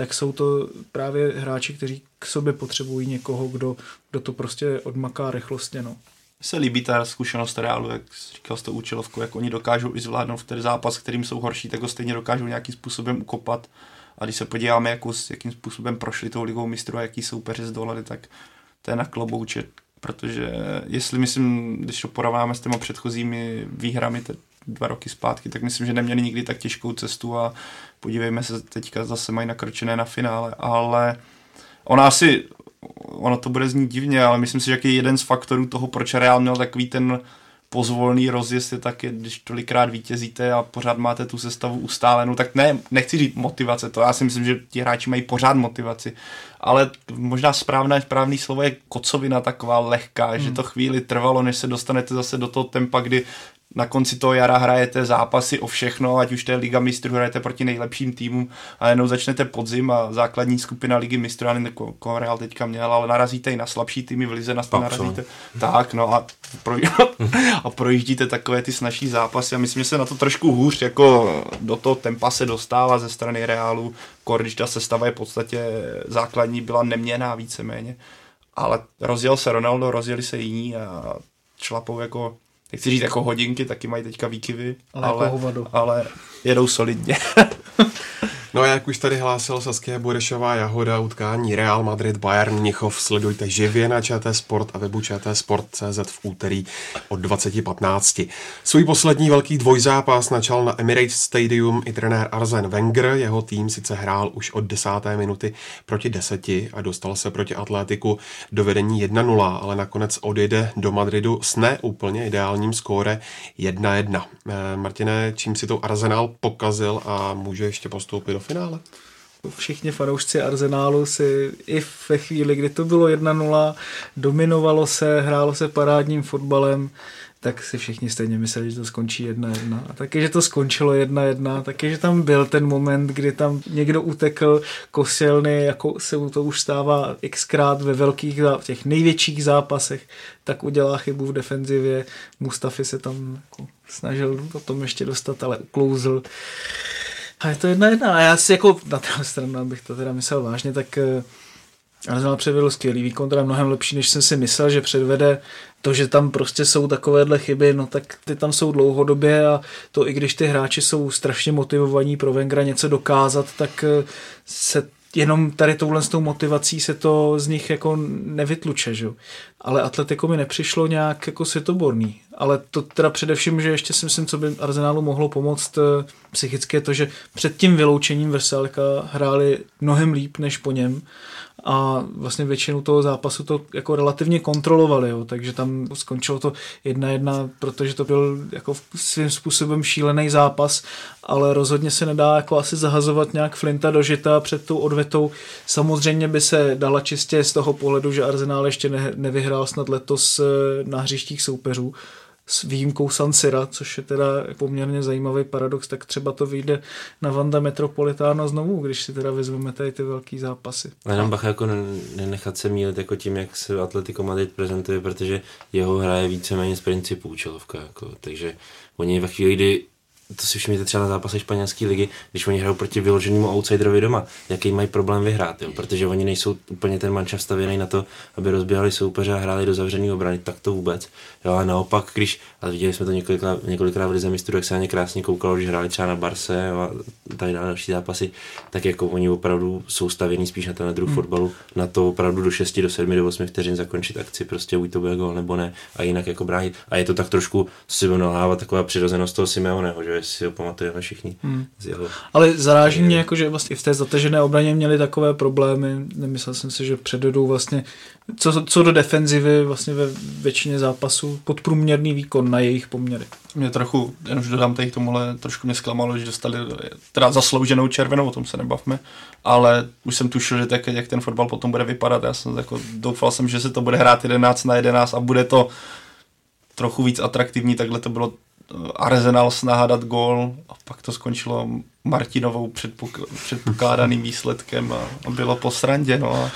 tak jsou to právě hráči, kteří k sobě potřebují někoho, kdo, kdo to prostě odmaká rychlostně. No. se líbí ta zkušenost Realu, jak říkal jste účelovku, jak oni dokážou i zvládnout v ten zápas, kterým jsou horší, tak ho stejně dokážou nějakým způsobem ukopat. A když se podíváme, jako, s jakým způsobem prošli tou ligou mistrů a jaký soupeři zdolali, tak to je na klobouče. Protože jestli myslím, když to porovnáme s těma předchozími výhrami, dva roky zpátky, tak myslím, že neměli nikdy tak těžkou cestu a podívejme se, teďka zase mají nakročené na finále, ale ona asi, ono to bude znít divně, ale myslím si, že je jeden z faktorů toho, proč Real měl takový ten pozvolný rozjezd je taky, když tolikrát vítězíte a pořád máte tu sestavu ustálenou, tak ne, nechci říct motivace, to já si myslím, že ti hráči mají pořád motivaci, ale možná správné, správný slovo je kocovina taková lehká, hmm. že to chvíli trvalo, než se dostanete zase do toho tempa, kdy na konci toho jara hrajete zápasy o všechno, ať už to je Liga mistrů, hrajete proti nejlepším týmům a jenom začnete podzim a základní skupina Ligy mistrů, já nevím, koho Real teďka měl, ale narazíte i na slabší týmy v Lize, na narazíte. [laughs] Tak, no a, pro, [laughs] a projíždíte takové ty snažší zápasy a myslím, že se na to trošku hůř jako do toho tempa se dostává ze strany Realu, když ta sestava je v podstatě základní, byla neměná víceméně. Ale rozjel se Ronaldo, rozjeli se jiní a šlapou jako nechci říct jako hodinky, taky mají teďka výkyvy, ale, ale, jako ale jedou solidně. [laughs] No a jak už tady hlásil Saskia Burešová Jahoda, utkání Real Madrid Bayern Mnichov sledujte živě na ČT Sport a webu ČT Sport.cz v úterý od 20.15. Svůj poslední velký dvojzápas načal na Emirates Stadium i trenér Arzen Wenger. Jeho tým sice hrál už od desáté minuty proti deseti a dostal se proti Atletiku do vedení 1-0, ale nakonec odjede do Madridu s neúplně ideálním skóre 1-1. Eh, Martine, čím si to Arsenal pokazil a může ještě postoupit do finále? Všichni fanoušci Arsenálu si i ve chvíli, kdy to bylo 1-0, dominovalo se, hrálo se parádním fotbalem, tak si všichni stejně mysleli, že to skončí 1-1. A taky, že to skončilo 1-1, taky, že tam byl ten moment, kdy tam někdo utekl kosilny, jako se to už stává xkrát ve velkých, v těch největších zápasech, tak udělá chybu v defenzivě. Mustafi se tam jako snažil potom ještě dostat, ale uklouzl. A je to jedna jedna. A já si jako na té stranu, abych to teda myslel vážně, tak eh, Arsenal předvedl skvělý výkon, teda mnohem lepší, než jsem si myslel, že předvede to, že tam prostě jsou takovéhle chyby, no tak ty tam jsou dlouhodobě a to i když ty hráči jsou strašně motivovaní pro Vengra něco dokázat, tak eh, se jenom tady touhle s tou motivací se to z nich jako nevytluče, že? Ale Atletico mi nepřišlo nějak jako světoborný. Ale to teda především, že ještě si myslím, co by Arsenálu mohlo pomoct eh, psychicky, je to, že před tím vyloučením Veselka hráli mnohem líp než po něm a vlastně většinu toho zápasu to jako relativně kontrolovali, jo, takže tam skončilo to jedna jedna, protože to byl jako svým způsobem šílený zápas, ale rozhodně se nedá jako asi zahazovat nějak Flinta do žita před tou odvetou. Samozřejmě by se dala čistě z toho pohledu, že Arsenal ještě ne, nevyhrál snad letos eh, na hřištích soupeřů, s výjimkou San Sira, což je teda poměrně zajímavý paradox, tak třeba to vyjde na Vanda Metropolitano znovu, když si teda vezmeme tady ty velký zápasy. A jenom Bach jako nenechat se mílit jako tím, jak se Atletico Madrid prezentuje, protože jeho hra je víceméně z principu účelovka, jako, takže oni ve chvíli, kdy to si všimněte třeba na zápase španělské ligy, když oni hrajou proti vyloženému outsiderovi doma, jaký mají problém vyhrát, jo? protože oni nejsou úplně ten mančav stavěný na to, aby rozběhali soupeře a hráli do zavřené obrany, tak to vůbec. Jo, a naopak, když, a viděli jsme to několikrát, několikrát v Lize mistrů, jak se na ně krásně koukalo, když hráli třeba na Barse jo, a tady na další zápasy, tak jako oni opravdu jsou stavění spíš na ten druh hmm. fotbalu, na to opravdu do 6, do 7, do 8 vteřin zakončit akci, prostě buď to bude gol nebo ne, a jinak jako bránit. A je to tak trošku, co si taková přirozenost toho Simeoneho, že si ho pamatujeme všichni. Hmm. Z jeho... Ale zaráží mě, jako, že vlastně v té zatežené obraně měli takové problémy. Nemyslel jsem si, že předvedou vlastně, co, co do defenzivy vlastně ve většině zápasů, podprůměrný výkon na jejich poměry. Mě trochu, jen už dodám tady k tomuhle, trošku mě zklamalo, že dostali teda zaslouženou červenou, o tom se nebavme, ale už jsem tušil, že tak, jak ten fotbal potom bude vypadat. Já jsem jako, doufal jsem, že se to bude hrát 11 na 11 a bude to trochu víc atraktivní, takhle to bylo Arsenal snaha dát gól a pak to skončilo Martinovou předpok- předpokládaným výsledkem a, a bylo po srandě, no a,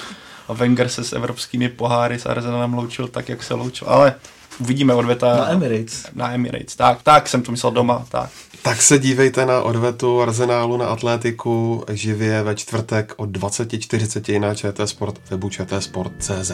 a Wenger se s evropskými poháry s Arsenalem loučil tak, jak se loučil, ale uvidíme odveta. Na Emirates. Na Emirates, tak, tak jsem to myslel doma, tak. Tak se dívejte na odvetu Arsenálu na Atlétiku živě ve čtvrtek od 20.40 na ČT Sport webu čtsport.cz.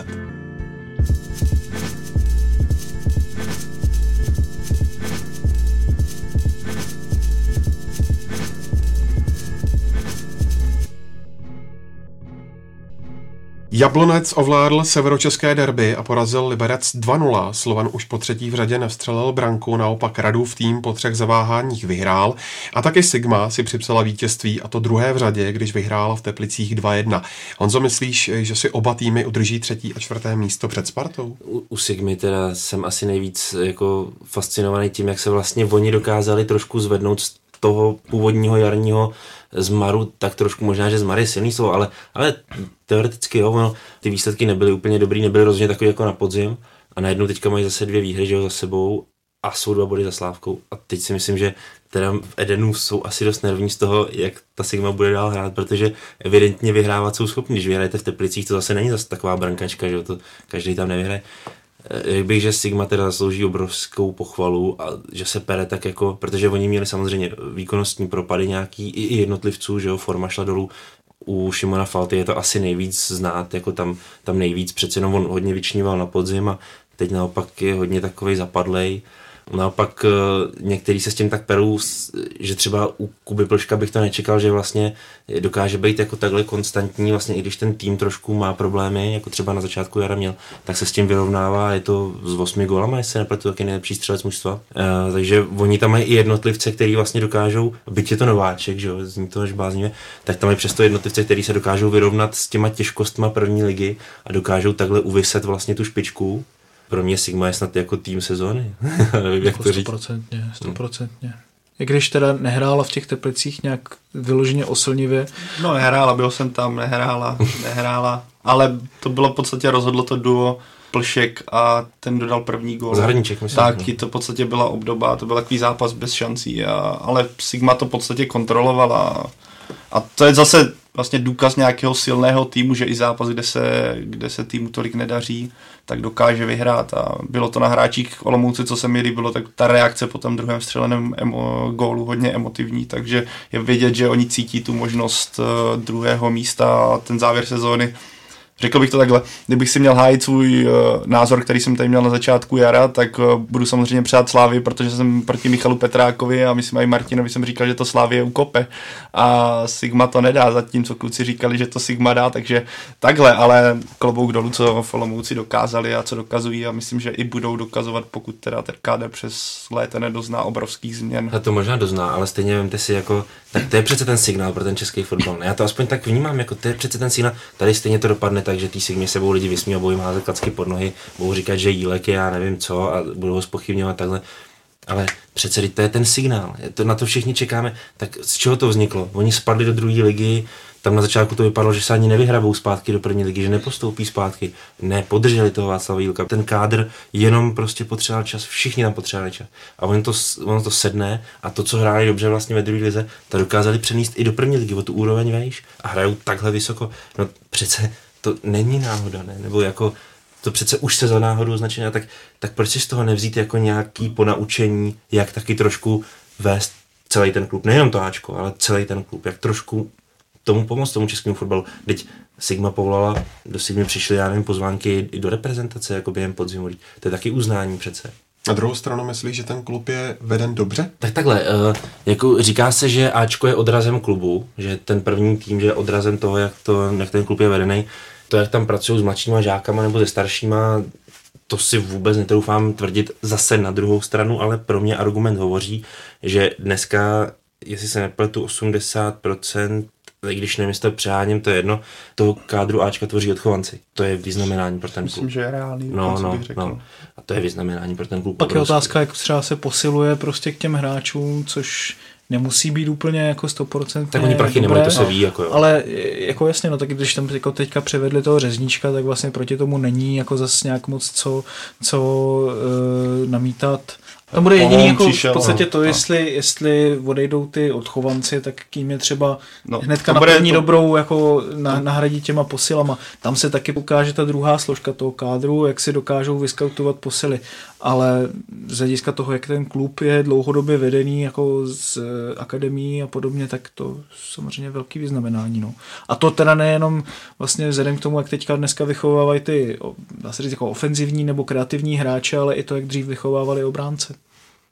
Jablonec ovládl severočeské derby a porazil Liberec 2-0. Slovan už po třetí v řadě nevstřelil branku, naopak Radův tým po třech zaváháních vyhrál a taky Sigma si připsala vítězství a to druhé v řadě, když vyhrála v Teplicích 2-1. Honzo, myslíš, že si oba týmy udrží třetí a čtvrté místo před Spartou? U, u Sigmy teda jsem asi nejvíc jako fascinovaný tím, jak se vlastně oni dokázali trošku zvednout z toho původního jarního zmaru, tak trošku možná, že zmar je silný slovo, ale, ale teoreticky jo, ono, ty výsledky nebyly úplně dobrý, nebyly rozhodně takový jako na podzim a najednou teďka mají zase dvě výhry, že jo, za sebou a jsou dva body za Slávkou a teď si myslím, že teda v Edenu jsou asi dost nervní z toho, jak ta Sigma bude dál hrát, protože evidentně vyhrávat jsou schopni. Když vyhrajete v Teplicích, to zase není zase taková brankačka, že jo, to každý tam nevyhraje. Jak eh, bych, že Sigma teda zaslouží obrovskou pochvalu a že se pere tak jako, protože oni měli samozřejmě výkonnostní propady nějaký i jednotlivců, že jo, forma šla dolů, u Šimona Falty je to asi nejvíc znát, jako tam, tam nejvíc, přece jenom on hodně vyčníval na podzim a teď naopak je hodně takový zapadlej Naopak eh, některý se s tím tak perou, že třeba u Kuby Plška bych to nečekal, že vlastně dokáže být jako takhle konstantní, vlastně i když ten tým trošku má problémy, jako třeba na začátku jara měl, tak se s tím vyrovnává, je to s osmi golama, jestli nepletu, taky nejlepší střelec mužstva. Uh, takže oni tam mají i jednotlivce, který vlastně dokážou, byť je to nováček, že jo, zní to až bázně, tak tam mají přesto jednotlivce, který se dokážou vyrovnat s těma těžkostma první ligy a dokážou takhle uvyset vlastně tu špičku pro mě Sigma je snad jako tým sezóny. [laughs] Nevím, jak to říct. Stoprocentně, stoprocentně. I když teda nehrála v těch Teplicích nějak vyloženě oslnivě. No nehrála, byl jsem tam, nehrála, [laughs] nehrála, ale to bylo v podstatě rozhodlo to duo Plšek a ten dodal první gól. Zahraniček, myslím. Tak, to v podstatě byla obdoba, to byl takový zápas bez šancí, a, ale Sigma to v podstatě kontrolovala. A to je zase vlastně důkaz nějakého silného týmu, že i zápas, kde se, kde se týmu tolik nedaří, tak dokáže vyhrát. A bylo to na hráčích Olomouci, co se mi líbilo, tak ta reakce po tom druhém střeleném emo, gólu hodně emotivní, takže je vidět, že oni cítí tu možnost uh, druhého místa a ten závěr sezóny Řekl bych to takhle, kdybych si měl hájit svůj uh, názor, který jsem tady měl na začátku jara, tak uh, budu samozřejmě přát Slávy, protože jsem proti Michalu Petrákovi a myslím i Martinovi jsem říkal, že to Slávy ukope a Sigma to nedá, zatímco kluci říkali, že to Sigma dá, takže takhle, ale klobouk dolů, co Folomouci dokázali a co dokazují a myslím, že i budou dokazovat, pokud teda ten kádr přes léta nedozná obrovských změn. A to možná dozná, ale stejně vemte si jako, tak to je přece ten signál pro ten český fotbal. Já to aspoň tak vnímám, jako to je přece ten signál, tady stejně to dopadne tak, že tý sigmě se budou lidi vysmí a budou jim házet klacky pod nohy, budou říkat, že jílek je já nevím co a budou ho spochybňovat takhle. Ale přece to je ten signál, to, na to všichni čekáme. Tak z čeho to vzniklo? Oni spadli do druhé ligy, tam na začátku to vypadalo, že se ani nevyhrabou zpátky do první ligy, že nepostoupí zpátky. Ne, podrželi toho Václava Jílka. Ten kádr jenom prostě potřeboval čas, všichni tam potřebovali čas. A on to, on to sedne a to, co hráli dobře vlastně ve druhé lize, to dokázali přenést i do první ligy, o tu úroveň vejš a hrajou takhle vysoko. No přece to není náhoda, ne? Nebo jako to přece už se za náhodu označené, tak, tak proč si z toho nevzít jako nějaký ponaučení, jak taky trošku vést celý ten klub, nejenom to Ačko, ale celý ten klub, jak trošku tomu pomoct tomu českému fotbalu. Teď Sigma povolala, do Sigmy přišly, já nevím, pozvánky i do reprezentace, jako během podzimu. To je taky uznání přece. Na druhou stranu myslíš, že ten klub je veden dobře? Tak takhle, uh, jako říká se, že Ačko je odrazem klubu, že ten první tým že je odrazem toho, jak, to, jak ten klub je vedený. To, jak tam pracují s mladšíma žákama nebo se staršíma, to si vůbec netroufám tvrdit zase na druhou stranu, ale pro mě argument hovoří, že dneska, jestli se nepletu, 80% i když nevím, jestli to přeháním, to je jedno, toho kádru Ačka tvoří odchovanci. To je vyznamenání pro ten klub. Myslím, že je reálný, no, no, bych řekl. No. A to je vyznamenání pro ten klub. Pak je otázka, jak třeba se posiluje prostě k těm hráčům, což nemusí být úplně jako 100% Tak oni prachy nemají, to se ví. Jako jo. Ale jako jasně, no tak když tam jako teďka převedli toho řezníčka, tak vlastně proti tomu není jako zase nějak moc co, co uh, namítat. Tam bude jediný jako přišel, v podstatě no, to, jestli, jestli odejdou ty odchovanci, tak kým je třeba no, hnedka na první to... dobrou jako na, nahradit těma posilama. Tam se taky ukáže ta druhá složka toho kádru, jak si dokážou vyskautovat posily. Ale z hlediska toho, jak ten klub je dlouhodobě vedený jako z akademí a podobně, tak to samozřejmě velký vyznamenání. No. A to teda nejenom vlastně vzhledem k tomu, jak teďka dneska vychovávají ty, dá se říct, jako ofenzivní nebo kreativní hráče, ale i to, jak dřív vychovávali obránce.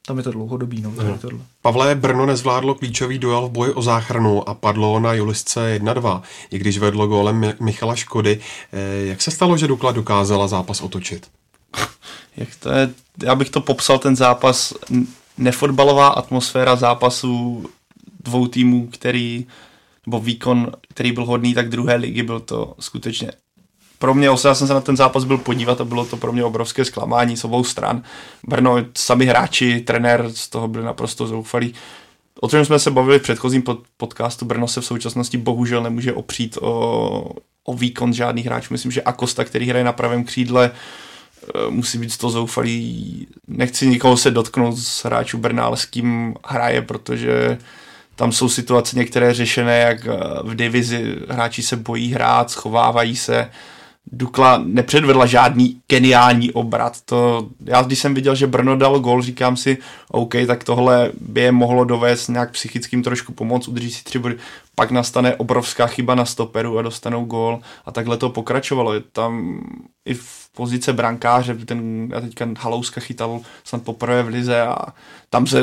Tam je to dlouhodobý. No, no. tohle. Pavle, Brno nezvládlo klíčový duel v boji o záchranu a padlo na Julisce 1-2, i když vedlo gólem Michala Škody. Eh, jak se stalo, že Dukla dokázala zápas otočit? Jak to je, já bych to popsal ten zápas, nefotbalová atmosféra zápasu dvou týmů, který, nebo výkon, který byl hodný, tak druhé ligy byl to skutečně pro mě, já jsem se na ten zápas byl podívat a bylo to pro mě obrovské zklamání z obou stran. Brno, sami hráči, trenér z toho byli naprosto zoufalí. O čem jsme se bavili v předchozím pod, podcastu, Brno se v současnosti bohužel nemůže opřít o, o výkon žádných hráčů. Myslím, že Akosta, který hraje na pravém křídle, musí být z toho zoufalý. Nechci nikoho se dotknout z hráčů Brna, ale s kým hraje, protože tam jsou situace některé řešené, jak e, v divizi hráči se bojí hrát, schovávají se, Dukla nepředvedla žádný geniální obrat. To, já když jsem viděl, že Brno dal gol, říkám si, OK, tak tohle by je mohlo dovést nějak psychickým trošku pomoc, udrží si tři body. Pak nastane obrovská chyba na stoperu a dostanou gol a takhle to pokračovalo. Je tam i v pozice brankáře, ten, já teďka Halouska chytal snad poprvé v lize a tam se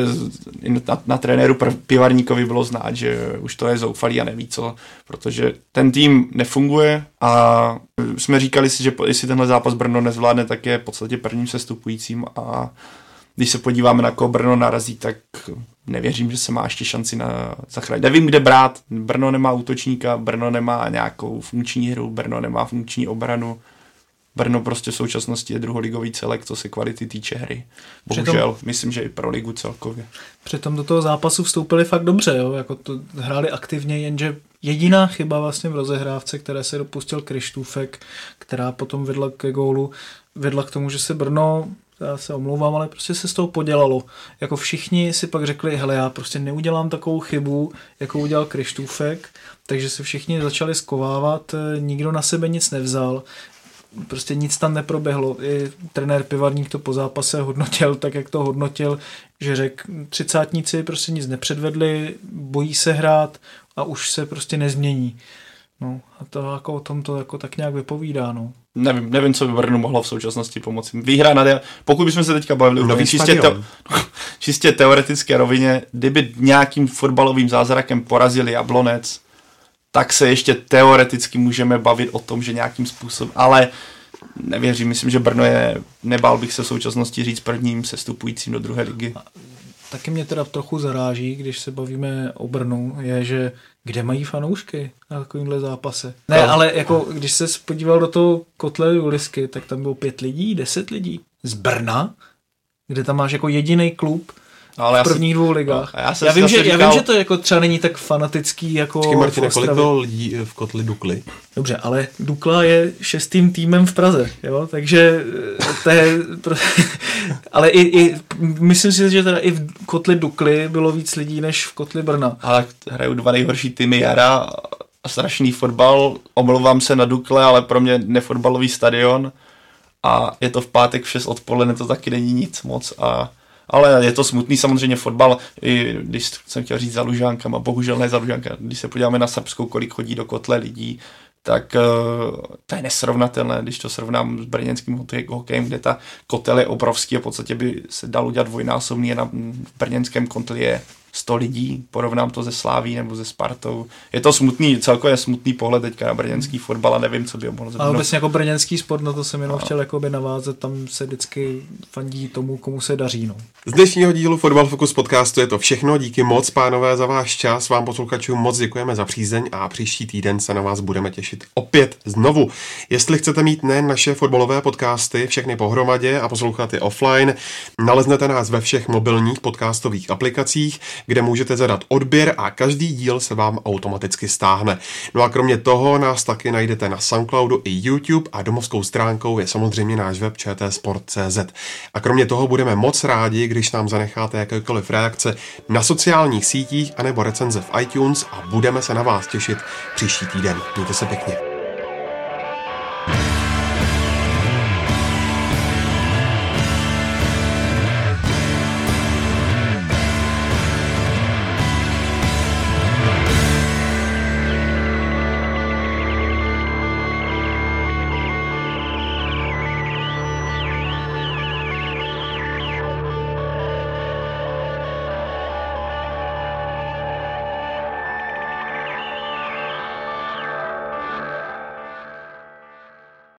na, na trenéru Pivarníkovi bylo znát, že už to je zoufalý a neví co, protože ten tým nefunguje a jsme říkali si, že jestli tenhle zápas Brno nezvládne, tak je v podstatě prvním sestupujícím a když se podíváme na koho Brno narazí, tak nevěřím, že se má ještě šanci na zachránit. Nevím, kde brát. Brno nemá útočníka, Brno nemá nějakou funkční hru, Brno nemá funkční obranu. Brno prostě v současnosti je druholigový celek, co se kvality týče hry. Bohužel, přitom, myslím, že i pro ligu celkově. Přitom do toho zápasu vstoupili fakt dobře, jo? Jako to hráli aktivně, jenže jediná chyba vlastně v rozehrávce, které se dopustil Krištůfek, která potom vedla ke gólu, vedla k tomu, že se Brno já se omlouvám, ale prostě se z toho podělalo. Jako všichni si pak řekli, hele, já prostě neudělám takovou chybu, jako udělal Krištůfek, takže se všichni začali skovávat, nikdo na sebe nic nevzal, prostě nic tam neproběhlo. I trenér Pivarník to po zápase hodnotil tak, jak to hodnotil, že řekl, třicátníci prostě nic nepředvedli, bojí se hrát a už se prostě nezmění. No, a to jako o tom to jako tak nějak vypovídá, no. Nevím, nevím, co by Brnu mohlo v současnosti pomoci. Výhra na de- pokud bychom se teďka bavili Nový úplně čistě, te- [laughs] čistě teoretické rovině, kdyby nějakým fotbalovým zázrakem porazili Jablonec, tak se ještě teoreticky můžeme bavit o tom, že nějakým způsobem, ale nevěřím, myslím, že Brno je, nebál bych se v současnosti říct prvním sestupujícím do druhé ligy. Taky mě teda trochu zaráží, když se bavíme o Brnu, je, že kde mají fanoušky na takovýmhle zápase. Ne, No. ale jako když se podíval do toho kotle Julisky, tak tam bylo pět lidí, deset lidí. Z Brna, kde tam máš jako jediný klub Ale v já si- prvních dvou ligách. No, a já já, vím, že, já říkal- vím, že to jako třeba není tak fanatický jako Počkej, Martine, v kolik Ostravě. bylo lidí v kotli Dukly? Dobře, ale Dukla je šestým týmem v Praze, jo, takže eh, to je, [laughs] ale i, i, myslím si, že teda i v kotli Dukly bylo víc lidí než v kotli Brna. Ale hrajou dva nejhorší týmy jara a strašný fotbal. Omlouvám se na Dukle, ale pro mě nefotbalový stadion a je to v pátek v 6 odpoledne, to taky není nic moc a ale je to smutný samozřejmě fotbal, i když jsem chtěl říct za Lužánkama, bohužel ne za Lužánka, když se podíváme na Srbskou, kolik chodí do kotle lidí, tak uh, to je nesrovnatelné, když to srovnám s brněnským hokej- hokejem, kde ta kotel je obrovský a v podstatě by se dalo udělat dvojnásobný, na brněnském kotli je 100 lidí, porovnám to ze Sláví nebo ze Spartou. Je to smutný, celkově smutný pohled teďka na brněnský fotbal a nevím, co by ho mohlo Ale změnit. obecně jako brněnský sport, na to jsem jenom chtěl jakoby navázat, tam se vždycky fandí tomu, komu se daří. No. Z dnešního dílu Fotbal Focus podcastu je to všechno. Díky moc, pánové, za váš čas. Vám posluchačům moc děkujeme za přízeň a příští týden se na vás budeme těšit opět znovu. Jestli chcete mít nejen naše fotbalové podcasty, všechny pohromadě a poslouchat je offline, naleznete nás ve všech mobilních podcastových aplikacích, kde můžete zadat odběr a každý díl se vám automaticky stáhne. No a kromě toho nás taky najdete na Soundcloudu i YouTube a domovskou stránkou je samozřejmě náš web čtsport.cz. A kromě toho budeme moc rádi, když nám zanecháte jakékoliv reakce na sociálních sítích anebo recenze v iTunes a budeme se na vás těšit příští týden. Mějte se pěkně.